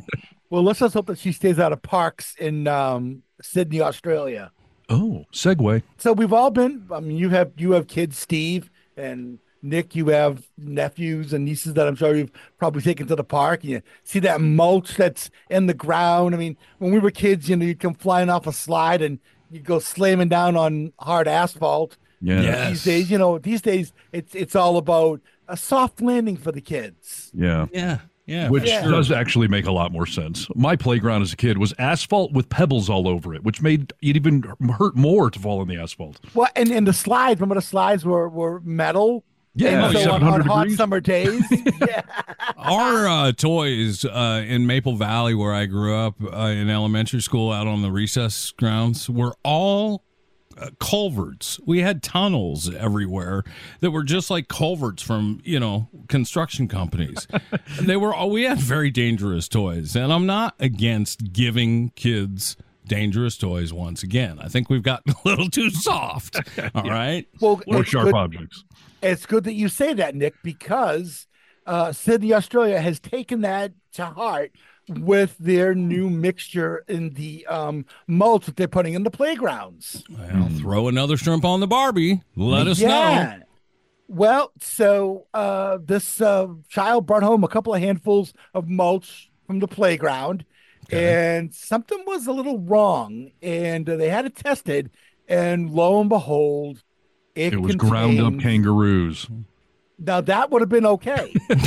Speaker 7: Well, let's just hope that she stays out of parks in um, Sydney, Australia.
Speaker 6: oh, segue.
Speaker 7: So we've all been. I mean, you have you have kids, Steve and Nick. You have nephews and nieces that I'm sure you've probably taken to the park. And you see that mulch that's in the ground. I mean, when we were kids, you know, you'd come flying off a slide and you go slamming down on hard asphalt.
Speaker 6: Yeah.
Speaker 5: Yes.
Speaker 7: These days, you know, these days it's it's all about a soft landing for the kids.
Speaker 6: Yeah.
Speaker 5: Yeah. Yeah.
Speaker 6: Which
Speaker 7: Yeah.
Speaker 6: does actually make a lot more sense. My playground as a kid was asphalt with pebbles all over it, which made it even hurt more to fall on the asphalt.
Speaker 7: Well, and and the slides. Remember the slides were were metal.
Speaker 6: Yeah,
Speaker 7: and so on, on hot summer days. yeah.
Speaker 5: Our uh, toys uh, in Maple Valley, where I grew up uh, in elementary school, out on the recess grounds, were all culverts. We had tunnels everywhere that were just like culverts from you know construction companies. they were all we had very dangerous toys, and I'm not against giving kids dangerous toys once again. I think we've gotten a little too soft. All right.
Speaker 7: Well,
Speaker 6: Or
Speaker 7: it's
Speaker 6: sharp
Speaker 7: good-
Speaker 6: objects.
Speaker 7: It's good that you say that, Nick, because uh, Sydney, Australia has taken that to heart with their new mixture in the um, mulch that they're putting in the playgrounds.
Speaker 5: Well, throw another shrimp on the Barbie. Let us know.
Speaker 7: Well, so uh, this uh, child brought home a couple of handfuls of mulch from the playground, and something was a little wrong, and uh, they had it tested, and lo and behold, it,
Speaker 6: It was ground up kangaroos.
Speaker 7: Now that would have been okay.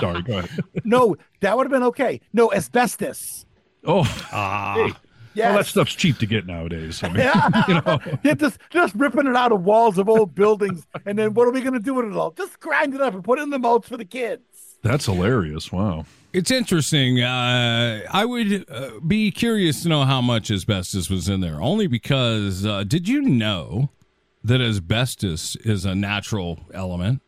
Speaker 6: Sorry, go ahead.
Speaker 7: no, that would have been okay. No asbestos.
Speaker 6: Oh,
Speaker 5: ah.
Speaker 7: Yes.
Speaker 6: Well, that stuff's cheap to get nowadays. I mean,
Speaker 7: Yeah.
Speaker 6: you know,
Speaker 7: They're just just ripping it out of walls of old buildings, and then what are we going to do with it all? Just grind it up and put it in the mulch for the kids.
Speaker 6: that's hilarious. Wow.
Speaker 5: It's interesting. Uh, I would uh, be curious to know how much asbestos was in there, only because uh, did you know that asbestos is a natural element?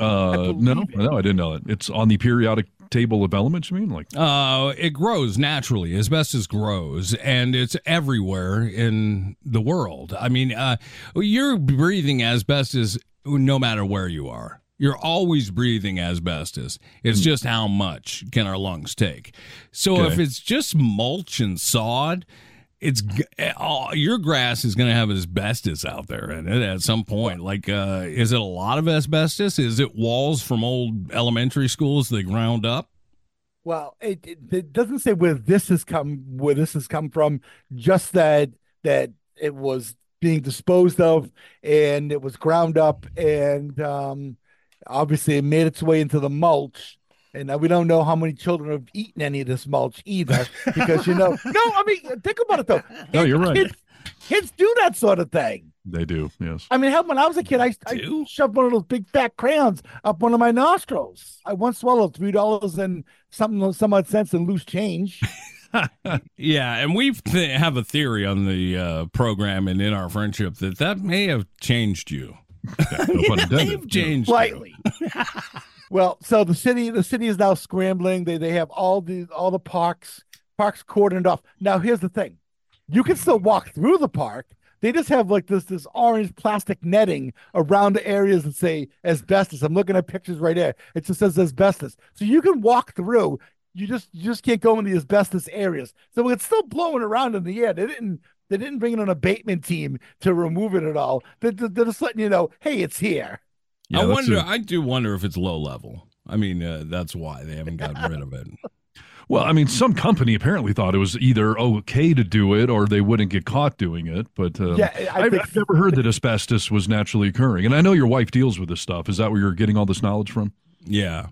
Speaker 6: Uh, no, no, I didn't know it. It's on the periodic table of elements. You mean like?
Speaker 5: Uh, it grows naturally. Asbestos grows, and it's everywhere in the world. I mean, uh, you're breathing asbestos no matter where you are. You're always breathing asbestos. It's just how much can our lungs take. So if it's just mulch and sod, it's all, your grass is going to have asbestos out there in it at some point. Like, uh, is it a lot of asbestos? Is it walls from old elementary schools they ground up?
Speaker 7: Well, it, it, it doesn't say where this has come where this has come from. Just that that it was being disposed of and it was ground up and um, obviously it made its way into the mulch. And now we don't know how many children have eaten any of this mulch either, because you know. No, I mean, think about it though.
Speaker 6: No, you're right.
Speaker 7: Kids, kids do that sort of thing.
Speaker 6: They do. Yes.
Speaker 7: I mean, hell, when I was a kid, I, I shoved one of those big fat crayons up one of my nostrils. I once swallowed three dollars and something, some odd cents in loose change.
Speaker 5: Yeah, and we th- have a theory on the uh, program and in our friendship that that may have changed you. It may have changed you.
Speaker 7: Slightly. Well, so the city, the city is now scrambling. They they have all the all the parks parks cordoned off. Now, here's the thing: you can still walk through the park. They just have like this this orange plastic netting around the areas that say asbestos. I'm looking at pictures right there. It just says asbestos, so you can walk through. You just you just can't go in the asbestos areas. So it's still blowing around in the air. They didn't they didn't bring in an abatement team to remove it at all. They're, they're just letting you know, hey, it's here.
Speaker 5: I wonder. I do wonder if it's low level. I mean, uh, that's why they haven't gotten rid of it.
Speaker 6: Well, I mean, some company apparently thought it was either okay to do it or they wouldn't get caught doing it. But um,
Speaker 7: Yeah, I
Speaker 6: I've,
Speaker 7: think-
Speaker 6: I've never heard that asbestos was naturally occurring. And I know your wife deals with this stuff. Is that where you're getting all this knowledge from?
Speaker 5: Yeah.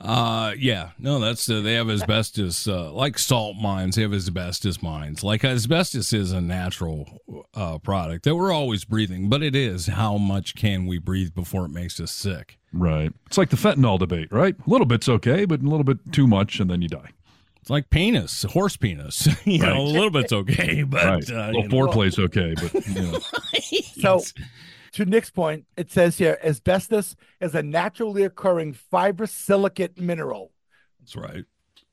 Speaker 5: Uh yeah. No, that's uh, they have asbestos uh like salt mines, they have asbestos mines. Like asbestos is a natural uh product that we're always breathing, but it is how much can we breathe before it makes us sick.
Speaker 6: Right. It's like the fentanyl debate, right? A little bit's okay, but a little bit too much, and then you die.
Speaker 5: It's like penis, horse penis. you know, a little bit's okay, but
Speaker 6: right.
Speaker 5: uh,
Speaker 6: well,
Speaker 5: you know.
Speaker 6: foreplay's okay, but you know.
Speaker 7: So, to Nick's point, it says here asbestos is a naturally occurring fibrous silicate mineral.
Speaker 5: That's right.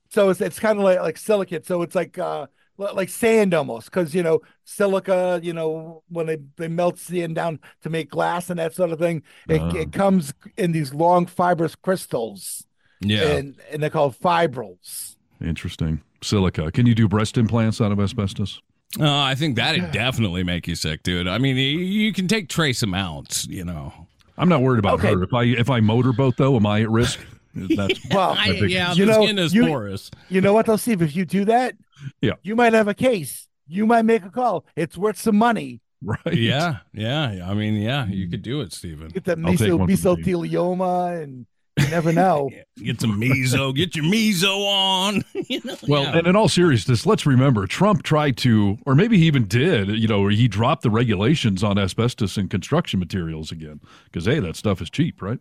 Speaker 7: So it's it's kind of like like silicate. So it's like uh like sand almost, because you know silica. You know when they they melt sand down to make glass and that sort of thing, it,
Speaker 6: Ah.
Speaker 7: it comes in these long fibrous crystals.
Speaker 5: Yeah.
Speaker 7: and and they're called fibrils.
Speaker 6: Interesting. Silica. Can you do breast implants out of asbestos?
Speaker 5: Uh, I think that'd definitely make you sick, dude. I mean, you, you can take trace amounts, you know.
Speaker 6: I'm not worried about
Speaker 7: Okay.
Speaker 6: her. If I if I motorboat though, am I at risk? That's
Speaker 7: Well,
Speaker 5: I- yeah,
Speaker 7: you know,
Speaker 5: skin is
Speaker 7: you,
Speaker 5: porous.
Speaker 7: You know what, though, Steve? If you do that,
Speaker 6: Yeah.
Speaker 7: you might have a case. You might make a call. It's worth some money.
Speaker 6: Right.
Speaker 5: Yeah, yeah. I mean, yeah, you could do it, Steven.
Speaker 7: Get that
Speaker 6: I'll take
Speaker 7: meso-
Speaker 6: one from you.
Speaker 7: mesothelioma, and you never know.
Speaker 5: Get some meso. Get your meso on. You know,
Speaker 6: Well,
Speaker 5: yeah.
Speaker 6: and in all seriousness, let's remember Trump tried to, or maybe he even did, you know, he dropped the regulations on asbestos and construction materials again. Because, hey, that stuff is cheap, right?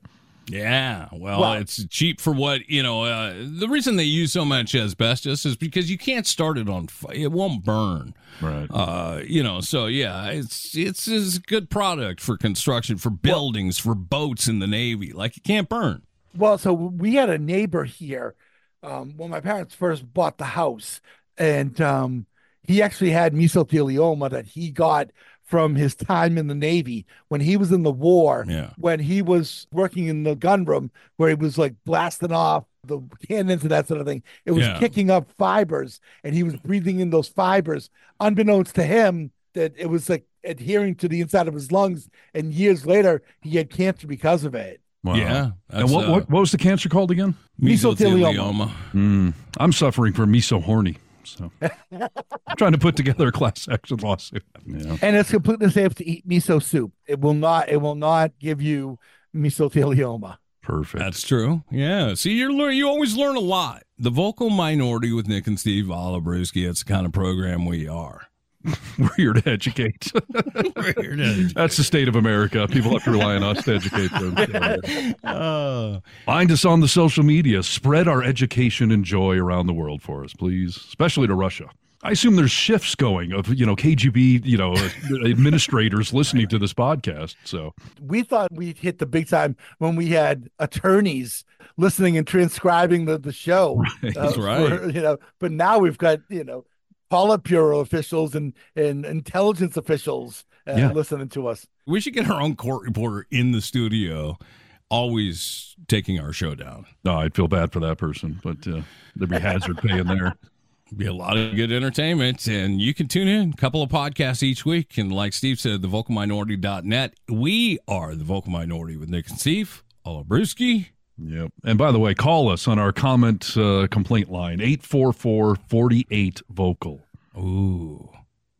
Speaker 5: Yeah, well,
Speaker 7: Well-
Speaker 5: it's cheap for what you know. Uh, the reason they use so much asbestos is because you can't start it on fire; it won't burn.
Speaker 6: Right.
Speaker 5: Uh, you know, so yeah, it's it's, it's a good product for construction, for buildings, for boats in the Navy. Like it can't burn.
Speaker 7: Well, so we had a neighbor here um, when my parents first bought the house, and um, he actually had mesothelioma that he got from his time in the Navy when he was in the war.
Speaker 5: Yeah.
Speaker 7: When he was working in the gun room, where he was like blasting off the cannons and that sort of thing, it was
Speaker 5: Yeah.
Speaker 7: kicking up fibers, and he was breathing in those fibers, unbeknownst to him. That it was like adhering to the inside of his lungs, and years later he had cancer because of it.
Speaker 6: Wow.
Speaker 5: Yeah,
Speaker 6: And what,
Speaker 5: uh,
Speaker 6: what, what was the cancer called again?
Speaker 7: Mesothelioma.
Speaker 6: Mm, I'm suffering from meso horny. So I'm trying to put together a class action lawsuit. Yeah.
Speaker 7: and it's completely safe to eat miso soup. It will not. It will not give you mesothelioma.
Speaker 6: Perfect.
Speaker 5: That's true. Yeah. See, you're learn. You always learn a lot. The vocal minority with Nick and Steve A'la Brewski. It's the kind of program we are.
Speaker 6: We're here to educate.
Speaker 5: We're here to educate.
Speaker 6: That's the state of America. People have to rely on us to educate them.
Speaker 5: Uh,
Speaker 6: Find us on the social media. Spread our education and joy around the world for us, please, especially to Russia. I assume there's shifts going of you know KGB you know administrators listening to this podcast. So
Speaker 7: we thought we'd hit the big time when we had attorneys listening and transcribing the the show.
Speaker 6: Right,
Speaker 7: uh,
Speaker 6: that's right.
Speaker 7: for, you know, but now we've got you know Politburo officials and and intelligence officials uh,
Speaker 5: Yeah.
Speaker 7: listening to us.
Speaker 5: We should get our own court reporter in the studio, always taking our show down.
Speaker 6: No, I'd feel bad for that person, but uh, there'd be hazard pay in there.
Speaker 5: Be a lot of good entertainment, and you can tune in a couple of podcasts each week. And like Steve said, the vocalminority.net. We are the vocal minority with Nick and Steve. A'la Brewski.
Speaker 6: Yep. And by the way, call us on our comment uh, complaint line 844 48 vocal.
Speaker 5: Ooh.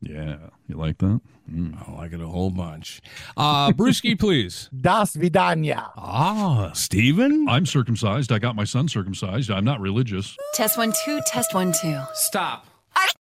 Speaker 6: Yeah. You like that?
Speaker 5: I like it a whole bunch. Uh, Brewski, please.
Speaker 7: Das Vidania.
Speaker 5: Ah, Steven?
Speaker 6: I'm circumcised. I got my son circumcised. I'm not religious.
Speaker 23: Test one, two, test one, two.
Speaker 24: Stop.